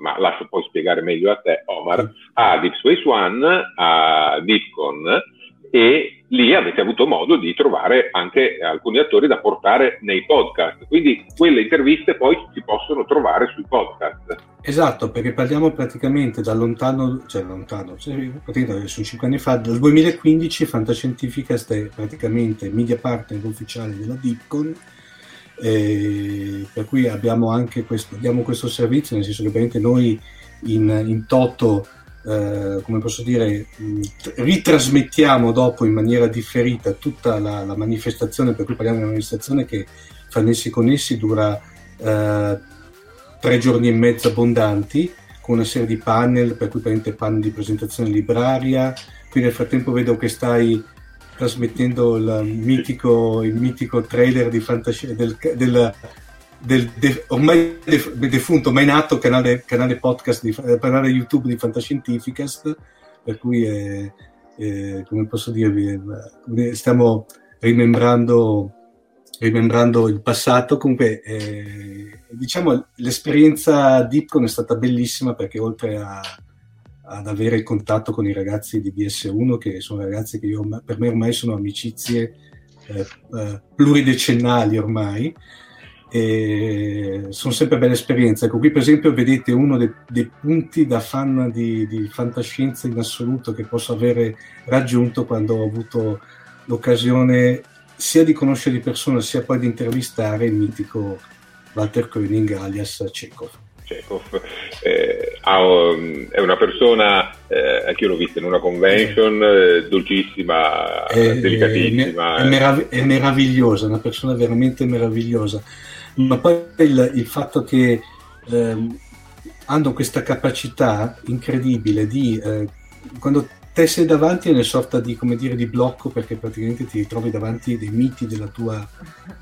ma lascio poi spiegare meglio a te, Omar, a Deep Space One, a Deepcon e lì avete avuto modo di trovare anche alcuni attori da portare nei podcast. Quindi quelle interviste poi si possono trovare sui podcast. Esatto, perché parliamo praticamente da lontano, cioè lontano, cioè, sono 5 anni fa, dal 2015 Fantascientificast è praticamente media partner ufficiale della Deepcon eh, per cui abbiamo anche questo, diamo questo servizio, nel senso che noi in, in toto, eh, come posso dire, ritrasmettiamo dopo in maniera differita tutta la, la, manifestazione, per cui parliamo di una manifestazione che fra Nessi Connessi dura eh, tre giorni e mezzo abbondanti, con una serie di panel, per cui praticamente panel di presentazione libraria, qui nel frattempo vedo che stai trasmettendo il mitico, il mitico trailer di fantascienza del, del, del de, ormai defunto, mai nato canale, canale podcast, di, eh, canale YouTube di Fantascientificast, per cui è, è, come posso dirvi, stiamo rimembrando, rimembrando il passato. Comunque, eh, diciamo, l'esperienza Deepcon è stata bellissima perché oltre a ad avere il contatto con i ragazzi di BS1, che sono ragazzi che io, per me ormai sono amicizie eh, eh, pluridecennali ormai. E sono sempre belle esperienze. Ecco, qui per esempio vedete uno dei, dei punti da fan di, di, fantascienza in assoluto che posso avere raggiunto quando ho avuto l'occasione sia di conoscere di persona sia poi di intervistare il mitico Walter Koenig alias Chekhov. Chekhov eh, è una persona, eh, anche io l'ho vista in una convention, eh, dolcissima, è, delicatissima. È, merav- è, meravigliosa, una persona veramente meravigliosa. Ma poi il, il fatto che ehm, hanno questa capacità incredibile di, eh, quando te sei davanti a una sorta di, dire, di blocco perché praticamente ti ritrovi davanti dei miti della tua,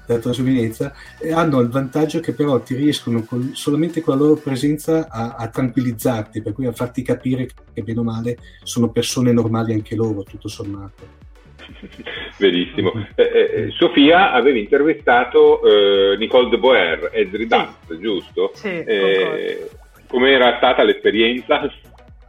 della tua giovinezza e hanno il vantaggio che però ti riescono con, solamente con la loro presenza a, a, tranquillizzarti, per cui a farti capire che bene o male sono persone normali anche loro, tutto sommato. Benissimo. Eh, eh, Sofia avevi intervistato eh, Nicole de Boer, sì. Dance, giusto? Sì, eh, com'era stata l'esperienza?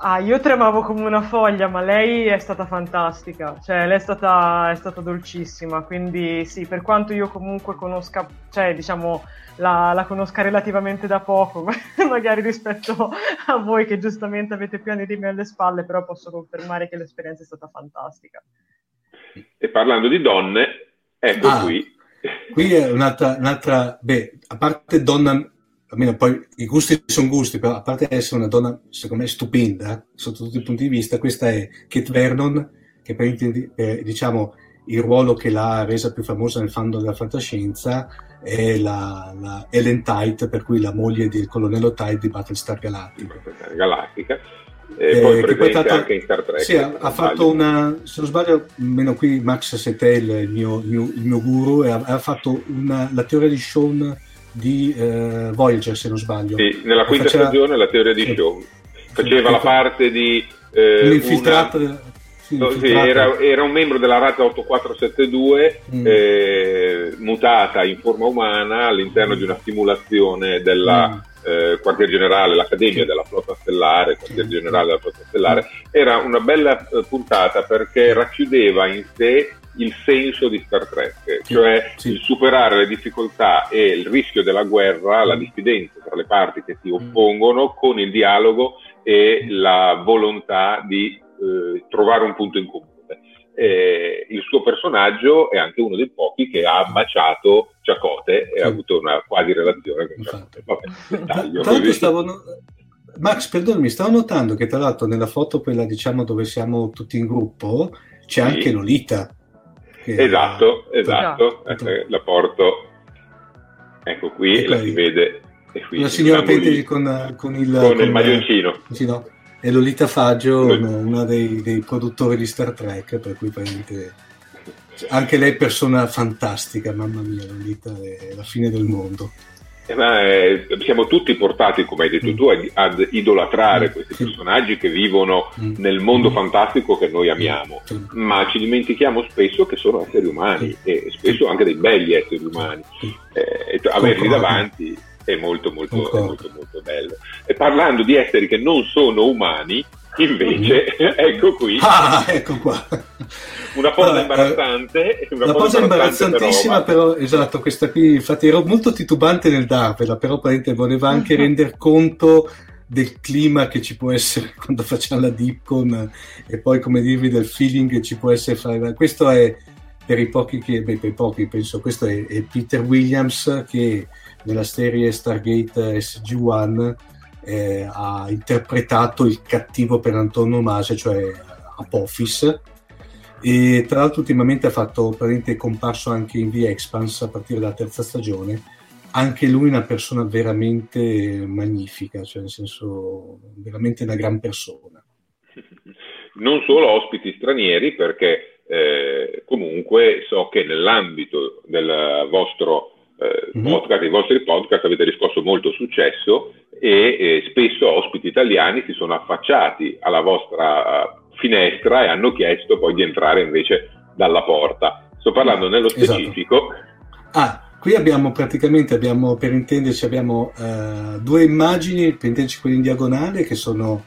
Ah, io tremavo come una foglia, ma lei è stata fantastica, cioè lei è stata, è stata dolcissima, quindi sì, per quanto io comunque conosca, cioè diciamo la, la, conosca relativamente da poco, magari rispetto a voi che giustamente avete più anni di me alle spalle, però posso confermare che l'esperienza è stata fantastica. E parlando di donne, ecco ah, qui. Qui è un'altra, un'altra, beh, a parte donna almeno poi i gusti sono gusti, però a parte essere una donna, secondo me, stupenda sotto tutti i punti di vista, questa è Kate Vernon, che per, eh, diciamo il ruolo che l'ha resa più famosa nel fando della fantascienza è la, la Ellen Tite, per cui la moglie del colonnello Tite di Battlestar Galactica. Galactica. E eh, poi presente tanto, anche in Star Trek. Sì, ha, ha fatto una, se non sbaglio, almeno qui Max Setel, il mio, il mio, il mio guru, ha, ha fatto una, la teoria di Sean di eh, Voyager, se non sbaglio. Sì, nella quinta faceva... stagione la teoria di sì. Show. Faceva sì, la parte di... Eh, L'infiltrato... Una... Sì, no, sì, era, era, un membro della rata 8472 mm. eh, mutata in forma umana all'interno di una simulazione della mm. Eh, quartier generale, l'Accademia della Flotta Stellare, quartier generale della Flotta Stellare. Era una bella eh, puntata perché racchiudeva in sé il senso di Star Trek, cioè sì. il superare le difficoltà e il rischio della guerra, la mm. diffidenza tra le parti che si mm. oppongono con il dialogo e la volontà di eh, trovare un punto in comune. Eh, il suo personaggio è anche uno dei pochi che ha baciato Ciacote e sì. ha avuto una quasi relazione con Ciacote. Vabbè, stavo no... Max, perdonami, stavo notando che tra l'altro nella foto quella diciamo dove siamo tutti in gruppo c'è sì. anche Lolita. Esatto, esatto, esatto. Eh, la porto, ecco qui, la si vede. la signora Pentesi con, con, il, con, con il maglioncino. Sì, no? E Lolita Faggio, Lol- una dei, dei, produttori di Star Trek, per cui praticamente anche lei è persona fantastica, mamma mia, Lolita è la fine del mondo. Eh, siamo tutti portati, come hai detto mm. tu, ad, ad idolatrare mm. questi personaggi che vivono mm. nel mondo fantastico che noi amiamo, ma ci dimentichiamo spesso che sono esseri umani e spesso anche dei belli esseri umani. Eh, averli davanti è molto molto, molto molto bello. E parlando di esseri che non sono umani, Invece, ecco qui. Ah, ecco qua. Una cosa allora, imbarazzante. Una, una cosa, imbarazzantissima, però, esatto, questa qui, infatti ero molto titubante nel darvela, però praticamente voleva anche rendere conto del clima che ci può essere quando facciamo la Dipcon e poi, come dirvi, del feeling che ci può essere fare. Questo è per i pochi che, beh, per i pochi penso, questo è, è Peter Williams che nella serie Stargate SG-1 eh, ha interpretato il cattivo per antonomasia, cioè Apophis. E tra l'altro ultimamente ha fatto, praticamente è comparso anche in The Expanse a partire dalla terza stagione. Anche lui una persona veramente magnifica, cioè nel senso veramente una gran persona. Non solo ospiti stranieri, perché eh, comunque so che nell'ambito del vostro eh, mm-hmm. podcast, i vostri podcast avete riscosso molto successo e eh, spesso ospiti italiani si sono affacciati alla vostra eh, finestra e hanno chiesto poi di entrare invece dalla porta. Sto parlando nello esatto. specifico. Esatto. Ah, qui abbiamo praticamente, abbiamo, per intenderci, abbiamo uh, due immagini, per intenderci quelle in diagonale, che sono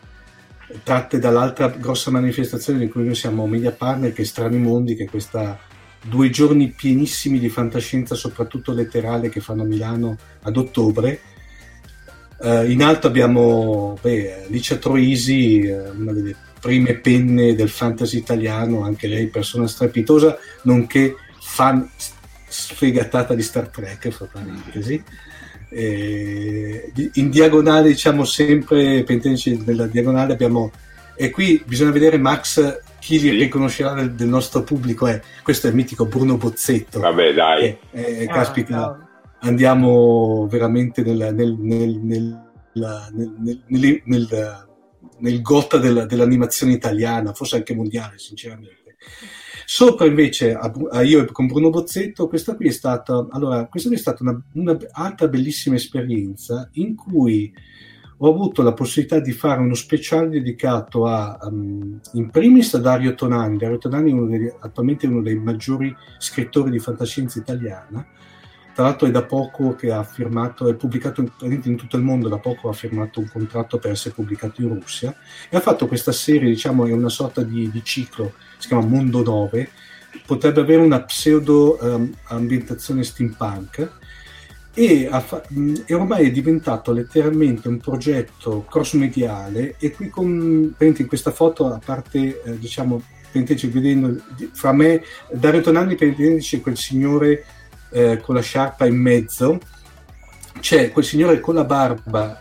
tratte dall'altra grossa manifestazione di cui noi siamo media partner, che è Strani Mondi, che è questa due giorni pienissimi di fantascienza, soprattutto letterale, che fanno a Milano ad ottobre. Uh, in alto abbiamo beh, Licia Troisi, uh, una delle prime penne del fantasy italiano, anche lei persona strepitosa, nonché fan sfegatata di Star Trek, fra parentesi. Eh, in diagonale, diciamo sempre, pentenci nella diagonale abbiamo... E qui bisogna vedere Max chi sì. riconoscerà del, del, nostro pubblico è questo è il mitico Bruno Bozzetto. Vabbè, dai. Eh, eh, ah, caspita, no. andiamo veramente nel, nel, nel, nel nel gotta della, dell'animazione italiana, forse anche mondiale, sinceramente. Sopra invece, a, a io con Bruno Bozzetto, questa qui è stata, allora, questa qui è stata una, un'altra bellissima esperienza in cui ho avuto la possibilità di fare uno speciale dedicato a, um, in primis a Dario Tonani. Dario Tonani è uno degli, attualmente uno dei maggiori scrittori di fantascienza italiana. Tra l'altro è da poco che ha firmato, è pubblicato in, in, tutto il mondo, da poco ha firmato un contratto per essere pubblicato in Russia. E ha fatto questa serie, diciamo, è una sorta di, di ciclo, si chiama Mondo 9, potrebbe avere una pseudo um, ambientazione steampunk e, e, ormai è diventato letteralmente un progetto cross-mediale e qui con, in questa foto a parte eh, diciamo vedendo fra me Dario Tonani c'è quel signore eh, con la sciarpa in mezzo. C'è quel signore con la barba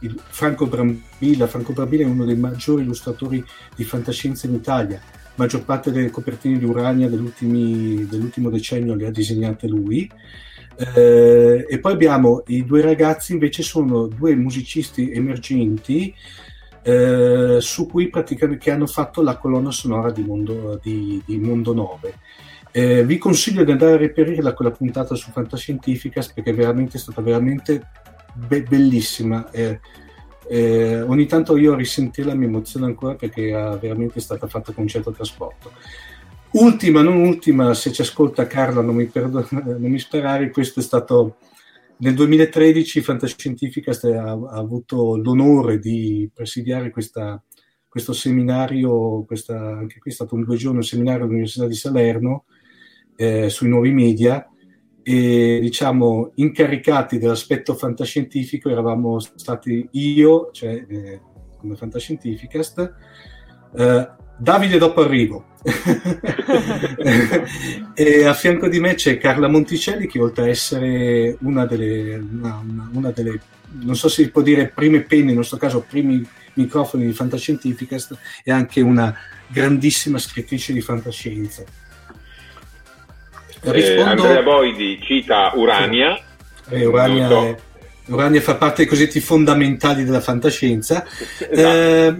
il Franco Brambilla. Franco Brambilla è uno dei maggiori illustratori di fantascienza in Italia. Maggior parte delle copertine di Urania dell'ultimo decennio le ha disegnate lui eh, e poi abbiamo i due ragazzi, invece sono due musicisti emergenti eh, su cui praticamente che hanno fatto la colonna sonora di Mondo, di, di Mondo 9. Eh, vi consiglio di andare a reperirla quella puntata su Fantascientificas perché è veramente è stata veramente be- bellissima. Eh, eh, ogni tanto io a risentirla mi emoziona ancora perché è veramente stata fatta con un certo trasporto. Ultima, non ultima, se ci ascolta Carla non mi, perdo- non mi sperare, questo è stato nel 2013 Fantascientificast ha, ha avuto l'onore di presidiare questa, questo seminario, questa, anche qui è stato un due giorni, un seminario all'Università di Salerno eh, sui nuovi media e diciamo incaricati dell'aspetto fantascientifico eravamo stati io, cioè eh, come Fantascientificast, eh, Davide dopo arrivo. e a fianco di me c'è Carla Monticelli che oltre a essere una delle, una, una, una delle non so se si può dire prime penne, in questo caso primi microfoni di Fantascientificast, è anche una grandissima scrittrice di fantascienza. Eh, Rispondo... Andrea Boidi cita Urania. Eh, Urania so. è Urania fa parte dei cosiddetti fondamentali della fantascienza. Esatto. Eh,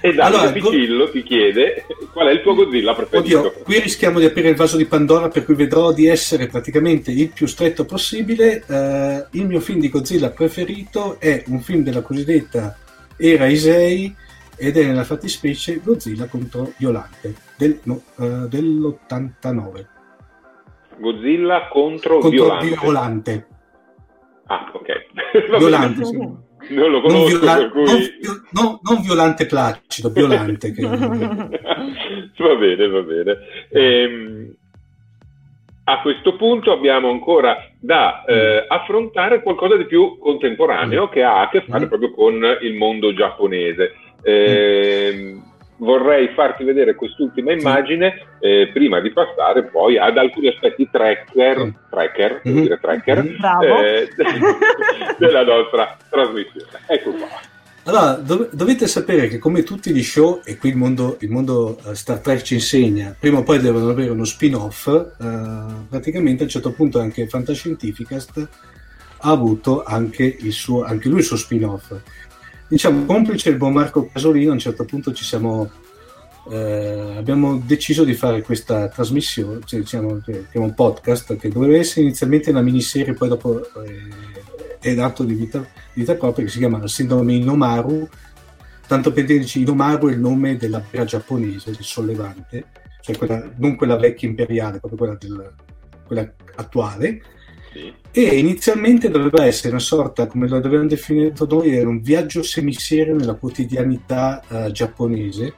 e Davide allora, Piccillo go... ti chiede qual è il tuo Godzilla preferito. Oddio, qui rischiamo di aprire il vaso di Pandora per cui vedrò di essere praticamente il più stretto possibile. Eh, il mio film di Godzilla preferito è un film della cosiddetta era Isei ed è nella fattispecie Godzilla contro Violante del, no, uh, dell'89. Godzilla contro, contro Violante. Violante. Ah, ok. Violante, sì. Non lo conosco, non, viola- cui... non, no, non, Violante Placido, Violante. che... va bene, va bene. Ehm, a questo punto abbiamo ancora da eh, affrontare qualcosa di più contemporaneo mm. che ha a che fare mm. proprio con il mondo giapponese. Eh, vorrei farti vedere quest'ultima immagine eh, prima di passare poi ad alcuni aspetti tracker, tracker, mm-hmm. dire tracker mm-hmm. eh, della nostra trasmissione. Ecco qua. Allora, dov- dovete sapere che come tutti gli show, e qui il mondo, il mondo uh, Star Trek ci insegna, prima o poi devono avere uno spin-off, uh, praticamente a un certo punto anche Fantascientificast ha avuto anche, il suo, anche lui il suo spin-off diciamo, complice il buon Marco Casolino, a un certo punto ci siamo, eh, abbiamo deciso di fare questa trasmissione, cioè, diciamo, che, che, è un podcast che doveva essere inizialmente una miniserie, poi dopo eh, è dato di vita, di vita propria, che si chiama Sindrome Inomaru, tanto per dirci Inomaru è il nome della birra giapponese, del sollevante, cioè quella, non quella vecchia imperiale, proprio quella, del, quella attuale, e inizialmente doveva essere una sorta, come lo abbiamo definito noi, era un viaggio semiserio nella quotidianità uh, giapponese,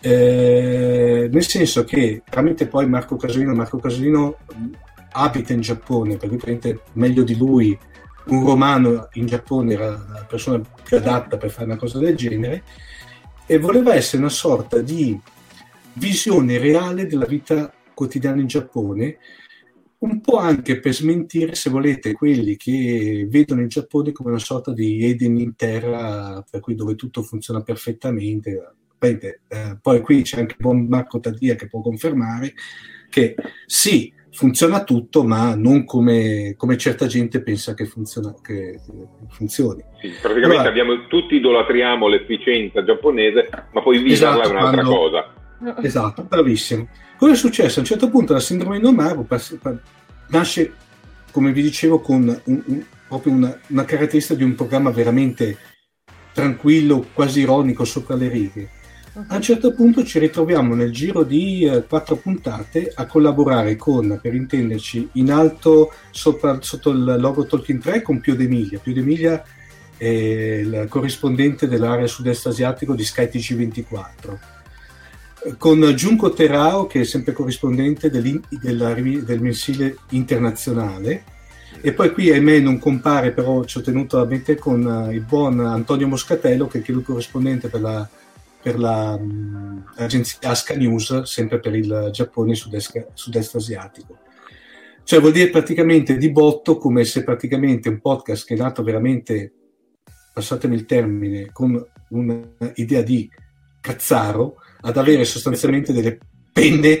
eh, nel senso che tramite poi Marco Casolino, Marco Casolino abita in Giappone, perché praticamente meglio di lui un romano in Giappone era la persona più adatta per fare una cosa del genere, e voleva essere una sorta di visione reale della vita quotidiana in Giappone, un po' anche per smentire, se volete, quelli che vedono il Giappone come una sorta di Eden in terra, per cui dove tutto funziona perfettamente. Vedete, eh, poi qui c'è anche buon Marco Tadia che può confermare che sì, funziona tutto, ma non come, come certa gente pensa che, funziona, che, che funzioni. Sì, praticamente allora, abbiamo, tutti idolatriamo l'efficienza giapponese, ma poi viverla esatto, è un'altra quando, cosa. Esatto, bravissimo. Cosa è successo? A un certo punto la sindrome di Nomaru nasce, come vi dicevo, con un, un, proprio una, una, caratteristica di un programma veramente tranquillo, quasi ironico, sopra le righe. A un certo punto ci ritroviamo nel giro di eh, quattro puntate a collaborare con, per intenderci, in alto sopra, sotto il logo Tolkien 3 con Pio D'Emilia. Pio D'Emilia è il corrispondente dell'area sud-est asiatico di skytg 24 con Giunco Terao che è sempre corrispondente della, del mensile internazionale e poi qui ahimè non compare però ci ho tenuto a mettere con uh, il buon Antonio Moscatello che è il corrispondente per la per l'agenzia la, Aska News, sempre per il Giappone sud-est, sud-est asiatico. Cioè vuol dire praticamente di botto come se praticamente un podcast che è nato veramente, passatemi il termine, con un'idea di cazzaro, ad avere sostanzialmente delle penne,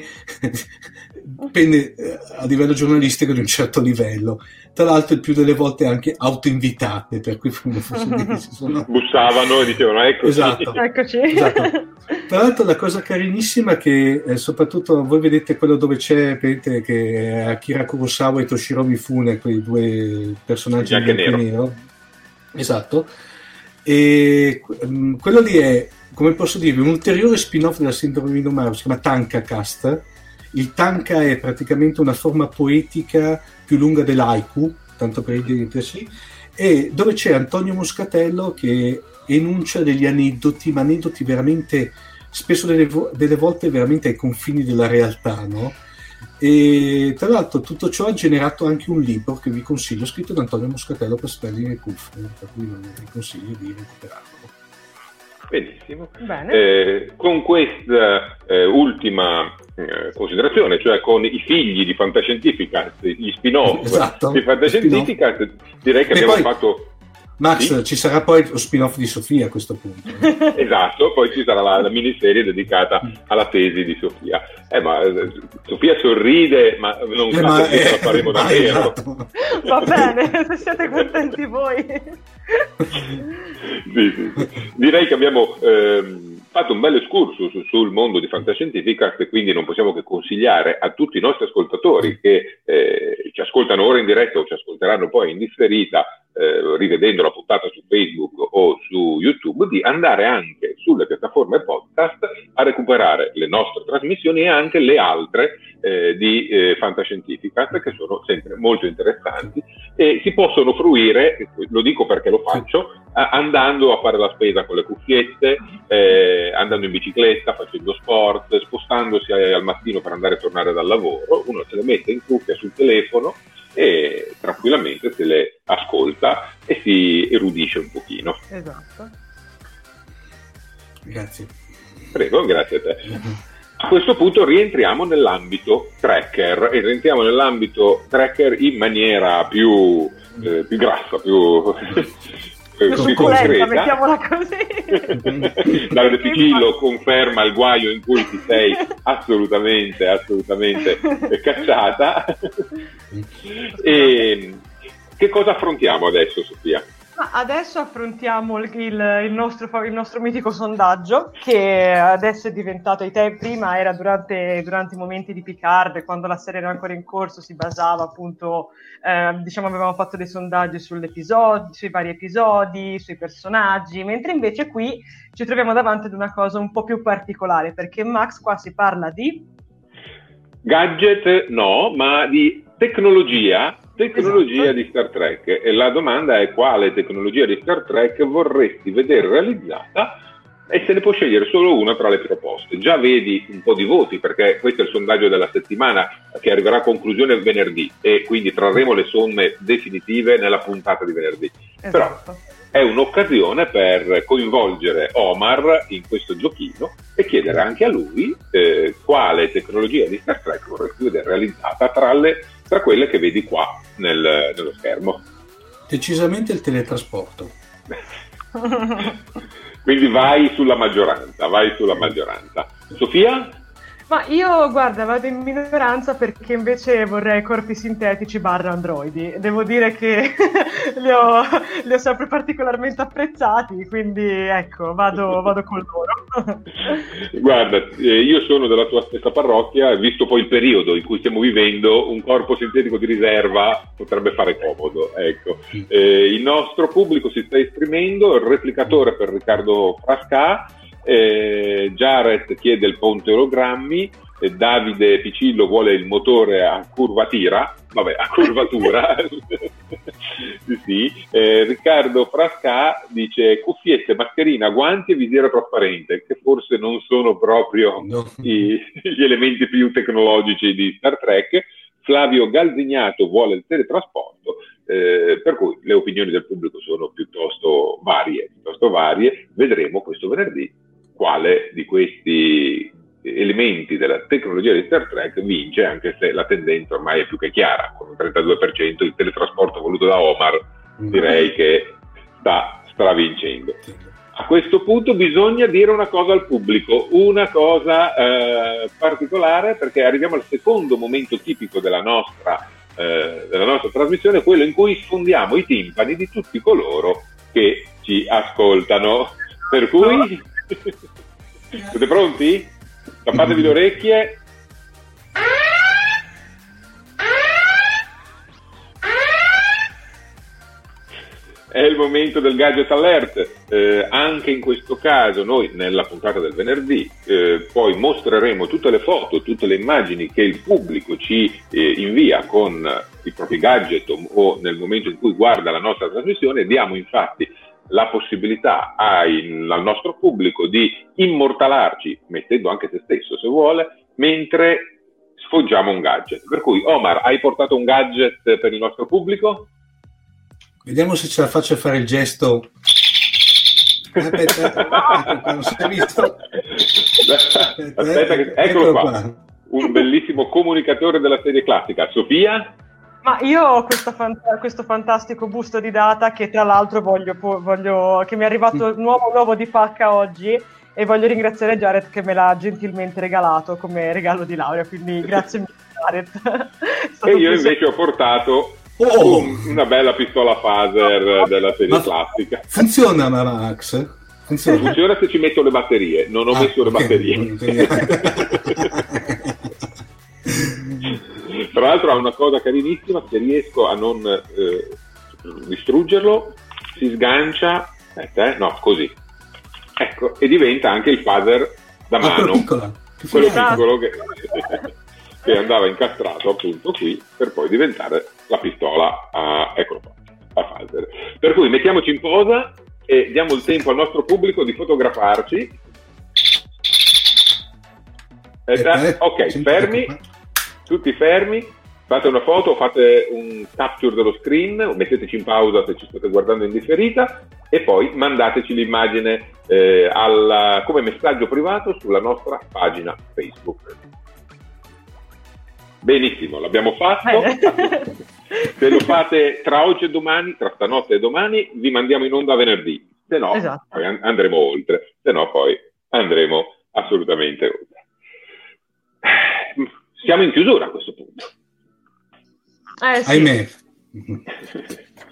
penne eh, a livello giornalistico di un certo livello tra l'altro il più delle volte anche autoinvitate, per cui sono... bussavano e dicevano eccoci. Esatto. eccoci. Esatto. Tra l'altro la cosa carinississima è che eh, soprattutto voi vedete quello dove c'è vedete, che Akira Kurosawa e Toshiro Mifune, quei due personaggi in nero. nero. Esatto. E um, quello lì è, come posso dire, un ulteriore spin-off della sindrome di Nomaro, si chiama Tanka Cast. Il tanka è praticamente una forma poetica più lunga dell'Aiku, tanto per intendersi, e dove c'è Antonio Moscatello che enuncia degli aneddoti, ma aneddoti veramente, spesso delle, delle volte veramente ai confini della realtà, no? E tra l'altro tutto ciò ha generato anche un libro che vi consiglio, scritto da Antonio Moscatello per Spelling e Cuffie, per cui vi consiglio di recuperarlo. Benissimo. Eh, con questa eh, ultima eh, considerazione, cioè con i figli di Fantascientificast, gli spin-off esatto, di Fantascientificast, direi che e abbiamo poi, fatto... Max, sì? ci sarà poi lo spin-off di Sofia a questo punto. esatto, poi ci sarà la, la, miniserie dedicata alla tesi di Sofia. Eh, ma eh, Sofia sorride, ma non eh, ma, che la faremo davvero. Esatto. Va bene, se siete contenti voi. Sì, sì, sì. Direi che abbiamo... Ehm, fatto un bel excursus sul mondo di fantascientifica e quindi non possiamo che consigliare a tutti i nostri ascoltatori che eh, ci ascoltano ora in diretta o ci ascolteranno poi in differita eh, rivedendo la puntata su Facebook o su YouTube, di andare anche sulle piattaforme podcast a recuperare le nostre trasmissioni e anche le altre eh, di eh, Fantascientificast che sono sempre molto interessanti e si possono fruire, lo dico perché lo faccio, andando a fare la spesa con le cuffiette, eh, andando in bicicletta, facendo sport, spostandosi al mattino per andare e tornare dal lavoro, uno se le mette in cuffia sul telefono e tranquillamente se le ascolta e si erudisce un pochino. Esatto. Grazie. Prego, grazie a te. A questo punto rientriamo nell'ambito tracker e rientriamo nell'ambito tracker in maniera più, eh, più grassa, più, più concreta. Mettiamola così. Davide Picillo conferma il guaio in cui ti sei assolutamente, assolutamente cacciata. e che cosa affrontiamo adesso, Sofia? Adesso affrontiamo il, il, nostro, il, nostro, mitico sondaggio che adesso è diventato, ai tempi, prima era durante, durante, i momenti di Picard, quando la serie era ancora in corso, si basava appunto, eh, diciamo avevamo fatto dei sondaggi sui vari episodi, sui personaggi, mentre invece qui ci troviamo davanti ad una cosa un po' più particolare, perché Max qua si parla di... Gadget no, ma di tecnologia Tecnologia esatto. di Star Trek e la domanda è quale tecnologia di Star Trek vorresti vedere realizzata e se ne può scegliere solo una tra le proposte. Già vedi un po' di voti perché questo è il sondaggio della settimana che arriverà a conclusione venerdì e quindi trarremo le somme definitive nella puntata di venerdì. Esatto. Però è un'occasione per coinvolgere Omar in questo giochino e chiedere anche a lui eh, quale tecnologia di Star Trek vorresti vedere realizzata tra le tra quelle che vedi qua nel, nello schermo. Decisamente il teletrasporto. Quindi vai sulla maggioranza, vai sulla maggioranza. Sofia? Ma io, guarda, vado in minoranza perché invece vorrei corpi sintetici barra androidi. Devo dire che li, ho, li, ho, sempre particolarmente apprezzati, quindi ecco, vado, vado con loro. guarda, eh, io sono della tua stessa parrocchia, visto poi il periodo in cui stiamo vivendo, un corpo sintetico di riserva potrebbe fare comodo. Ecco. Eh, il nostro pubblico si sta esprimendo, il replicatore per Riccardo Frasca eh, Jared chiede il ponte ologrammi, eh, Davide Picillo vuole il motore a curvatira, vabbè, a curvatura. sì, eh, Riccardo Frasca dice cuffiette, mascherina, guanti e visiera trasparente, che forse non sono proprio no. i, gli elementi più tecnologici di Star Trek. Flavio Galzignato vuole il teletrasporto, eh, per cui le opinioni del pubblico sono piuttosto varie, piuttosto varie. Vedremo questo venerdì quale di questi elementi della tecnologia di Star Trek vince, anche se la tendenza ormai è più che chiara, con un 32% il teletrasporto voluto da Omar mm. direi che sta stravincendo. A questo punto bisogna dire una cosa al pubblico, una cosa eh, particolare perché arriviamo al secondo momento tipico della nostra, eh, della nostra trasmissione, quello in cui sfondiamo i timpani di tutti coloro che ci ascoltano. Per cui siete pronti? Tappatevi le orecchie. È il momento del gadget alert. Eh, anche in questo caso, noi nella puntata del venerdì, eh, poi mostreremo tutte le foto, tutte le immagini che il pubblico ci eh, invia con i propri gadget o, o nel momento in cui guarda la nostra trasmissione. Diamo infatti la possibilità ai, al nostro pubblico di immortalarci, mettendo anche se stesso se vuole, mentre sfoggiamo un gadget. Per cui, Omar, hai portato un gadget per il nostro pubblico? Vediamo se ce la faccio fare il gesto. Aspetta, eccolo, qua. qua. Un bellissimo comunicatore della serie classica. Sofia? Ma io ho fant- questo fantastico busto di data che tra l'altro voglio, voglio che mi è arrivato nuovo, nuovo di pacca oggi e voglio ringraziare Jared che me l'ha gentilmente regalato come regalo di laurea, quindi grazie mille Jared. e io invece ho portato oh. un, una bella pistola phaser della serie classica. Funziona Max? Funziona. Funziona se ci metto le batterie, non ho ah, messo le okay. batterie. Tra l'altro ha una cosa carinissima, se riesco a non eh, distruggerlo, si sgancia, aspetta, eh, no, così. Ecco, e diventa anche il phaser da mano. Quello, quello piccolo che, che, andava incastrato appunto qui per poi diventare la pistola a, eccolo qua, a phaser. Per cui mettiamoci in posa e diamo il tempo al nostro pubblico di fotografarci. Eh, ok, fermi tutti fermi, fate una foto, fate un capture dello screen, metteteci in pausa se ci state guardando in differita e poi mandateci l'immagine eh, alla, come messaggio privato sulla nostra pagina Facebook. Benissimo, l'abbiamo fatto. se lo fate tra oggi e domani, tra stanotte e domani, vi mandiamo in onda venerdì. Se no, esatto. andremo oltre. Se no, poi andremo assolutamente oltre siamo in chiusura a questo punto. Eh, sì. Ahimè.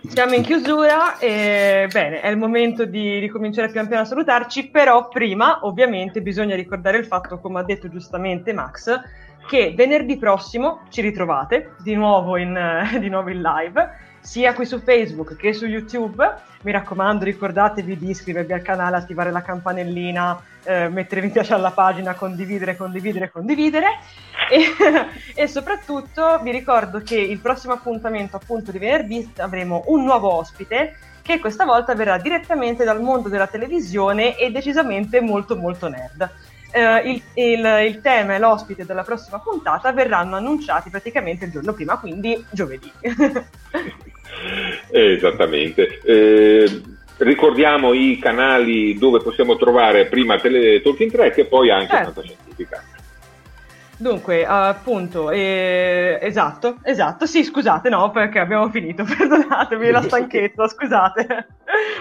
Siamo in chiusura e bene, è il momento di ricominciare pian piano a salutarci, però prima ovviamente bisogna ricordare il fatto, come ha detto giustamente Max, che venerdì prossimo ci ritrovate di nuovo in, di nuovo in live sia qui su Facebook che su YouTube. Mi raccomando, ricordatevi di iscrivervi al canale, attivare la campanellina, eh, mettere mi piace alla pagina, condividere, condividere, condividere. E, e, soprattutto vi ricordo che il prossimo appuntamento, appunto di venerdì, avremo un nuovo ospite che questa volta verrà direttamente dal mondo della televisione e decisamente molto molto nerd. Uh, il, il, il, tema e l'ospite della prossima puntata verranno annunciati praticamente il giorno prima, quindi giovedì. Esattamente. Eh, ricordiamo i canali dove possiamo trovare prima Tele Talking Track e poi anche certo. Fantascientifica. Dunque, appunto, eh, esatto, esatto, sì, scusate, no, perché abbiamo finito, perdonatemi la stanchezza, scusate.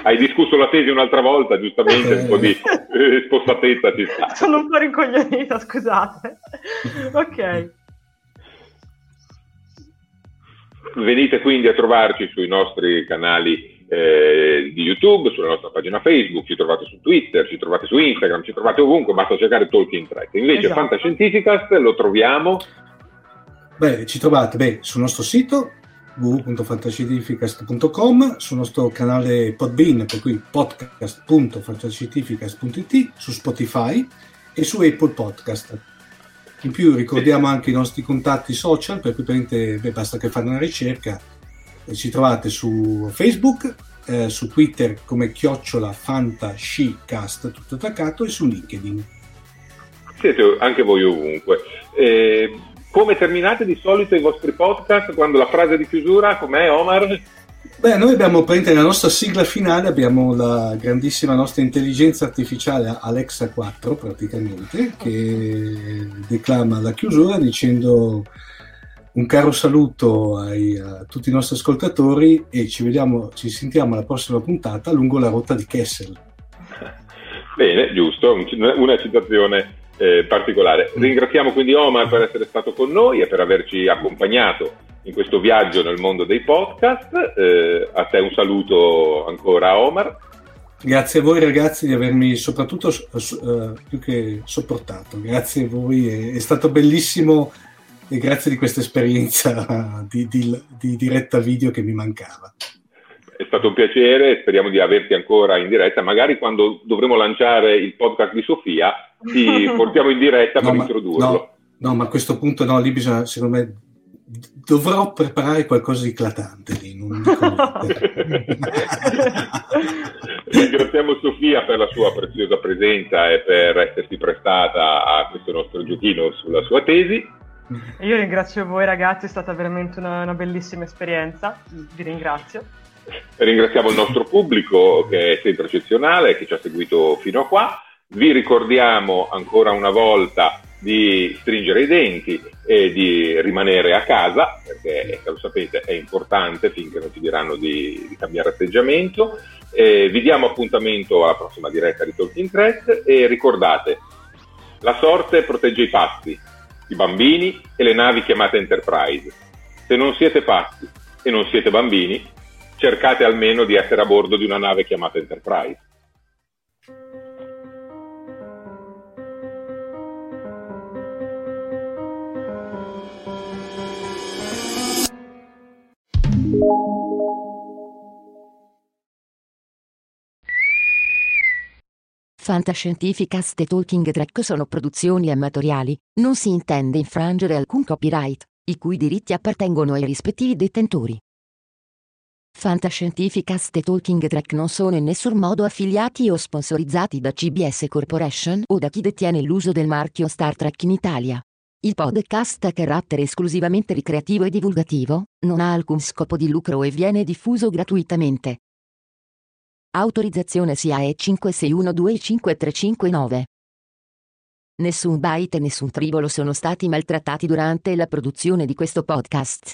Hai discusso la tesi un'altra volta, giustamente, un po' di eh, spostatezza ci sta. Sono un po' rincoglionita, scusate. ok. Venite quindi a trovarci sui nostri canali eh, di YouTube, sulla nostra pagina Facebook, ci trovate su Twitter, ci trovate su Instagram, ci trovate ovunque, basta cercare Talking Track. Invece esatto. Fantascientificast lo troviamo... Beh, ci trovate beh, sul nostro sito www.fantascientificast.com, sul nostro canale Podbean, per cui podcast.fantascientificast.it, su Spotify e su Apple Podcast. In più ricordiamo anche i nostri contatti social, per cui beh, basta che fare una ricerca. Ci trovate su Facebook, eh, su Twitter come chiocciola fantascicast tutto attaccato e su LinkedIn. Siete anche voi ovunque. Eh, come terminate di solito i vostri podcast quando la frase di chiusura, com'è Omar? Beh, noi abbiamo nella nostra sigla finale abbiamo la grandissima nostra intelligenza artificiale Alexa 4 praticamente che declama la chiusura dicendo un caro saluto ai, a tutti i nostri ascoltatori e ci vediamo, ci sentiamo alla prossima puntata lungo la rotta di Kessel. Bene, giusto, una citazione eh, particolare. Ringraziamo quindi Omar per essere stato con noi e per averci accompagnato in questo viaggio nel mondo dei podcast. Eh, a te un saluto ancora Omar. Grazie a voi ragazzi di avermi soprattutto uh, più che sopportato. Grazie a voi, è, è stato bellissimo e grazie di questa esperienza di, di, di, diretta video che mi mancava. È stato un piacere, speriamo di averti ancora in diretta. Magari quando dovremo lanciare il podcast di Sofia ti portiamo in diretta no, per ma, introdurlo. No, no, ma a questo punto no, lì bisogna, secondo me, dovrò preparare qualcosa di eclatante lì. Ringraziamo Sofia per la sua preziosa presenza e per essersi prestata a questo nostro giochino sulla sua tesi. Io ringrazio voi ragazzi, è stata veramente una, una bellissima esperienza, vi ringrazio. Ringraziamo il nostro pubblico che è sempre eccezionale, che ci ha seguito fino a qua. Vi ricordiamo ancora una volta di stringere i denti e di rimanere a casa, perché lo sapete è importante finché non ci diranno di, di cambiare atteggiamento. E vi diamo appuntamento alla prossima diretta di Talking Threat e ricordate, la sorte protegge i pazzi, i bambini e le navi chiamate Enterprise. Se non siete pazzi e non siete bambini, cercate almeno di essere a bordo di una nave chiamata Enterprise. Fantascientificast e Talking Track sono produzioni amatoriali, non si intende infrangere alcun copyright, i cui diritti appartengono ai rispettivi detentori. Fantascientificast e Talking Track non sono in nessun modo affiliati o sponsorizzati da CBS Corporation o da chi detiene l'uso del marchio Star Trek in Italia. Il podcast ha carattere esclusivamente ricreativo e divulgativo, non ha alcun scopo di lucro e viene diffuso gratuitamente. Autorizzazione SIAE 56125359. Nessun byte e nessun tribolo sono stati maltrattati durante la produzione di questo podcast.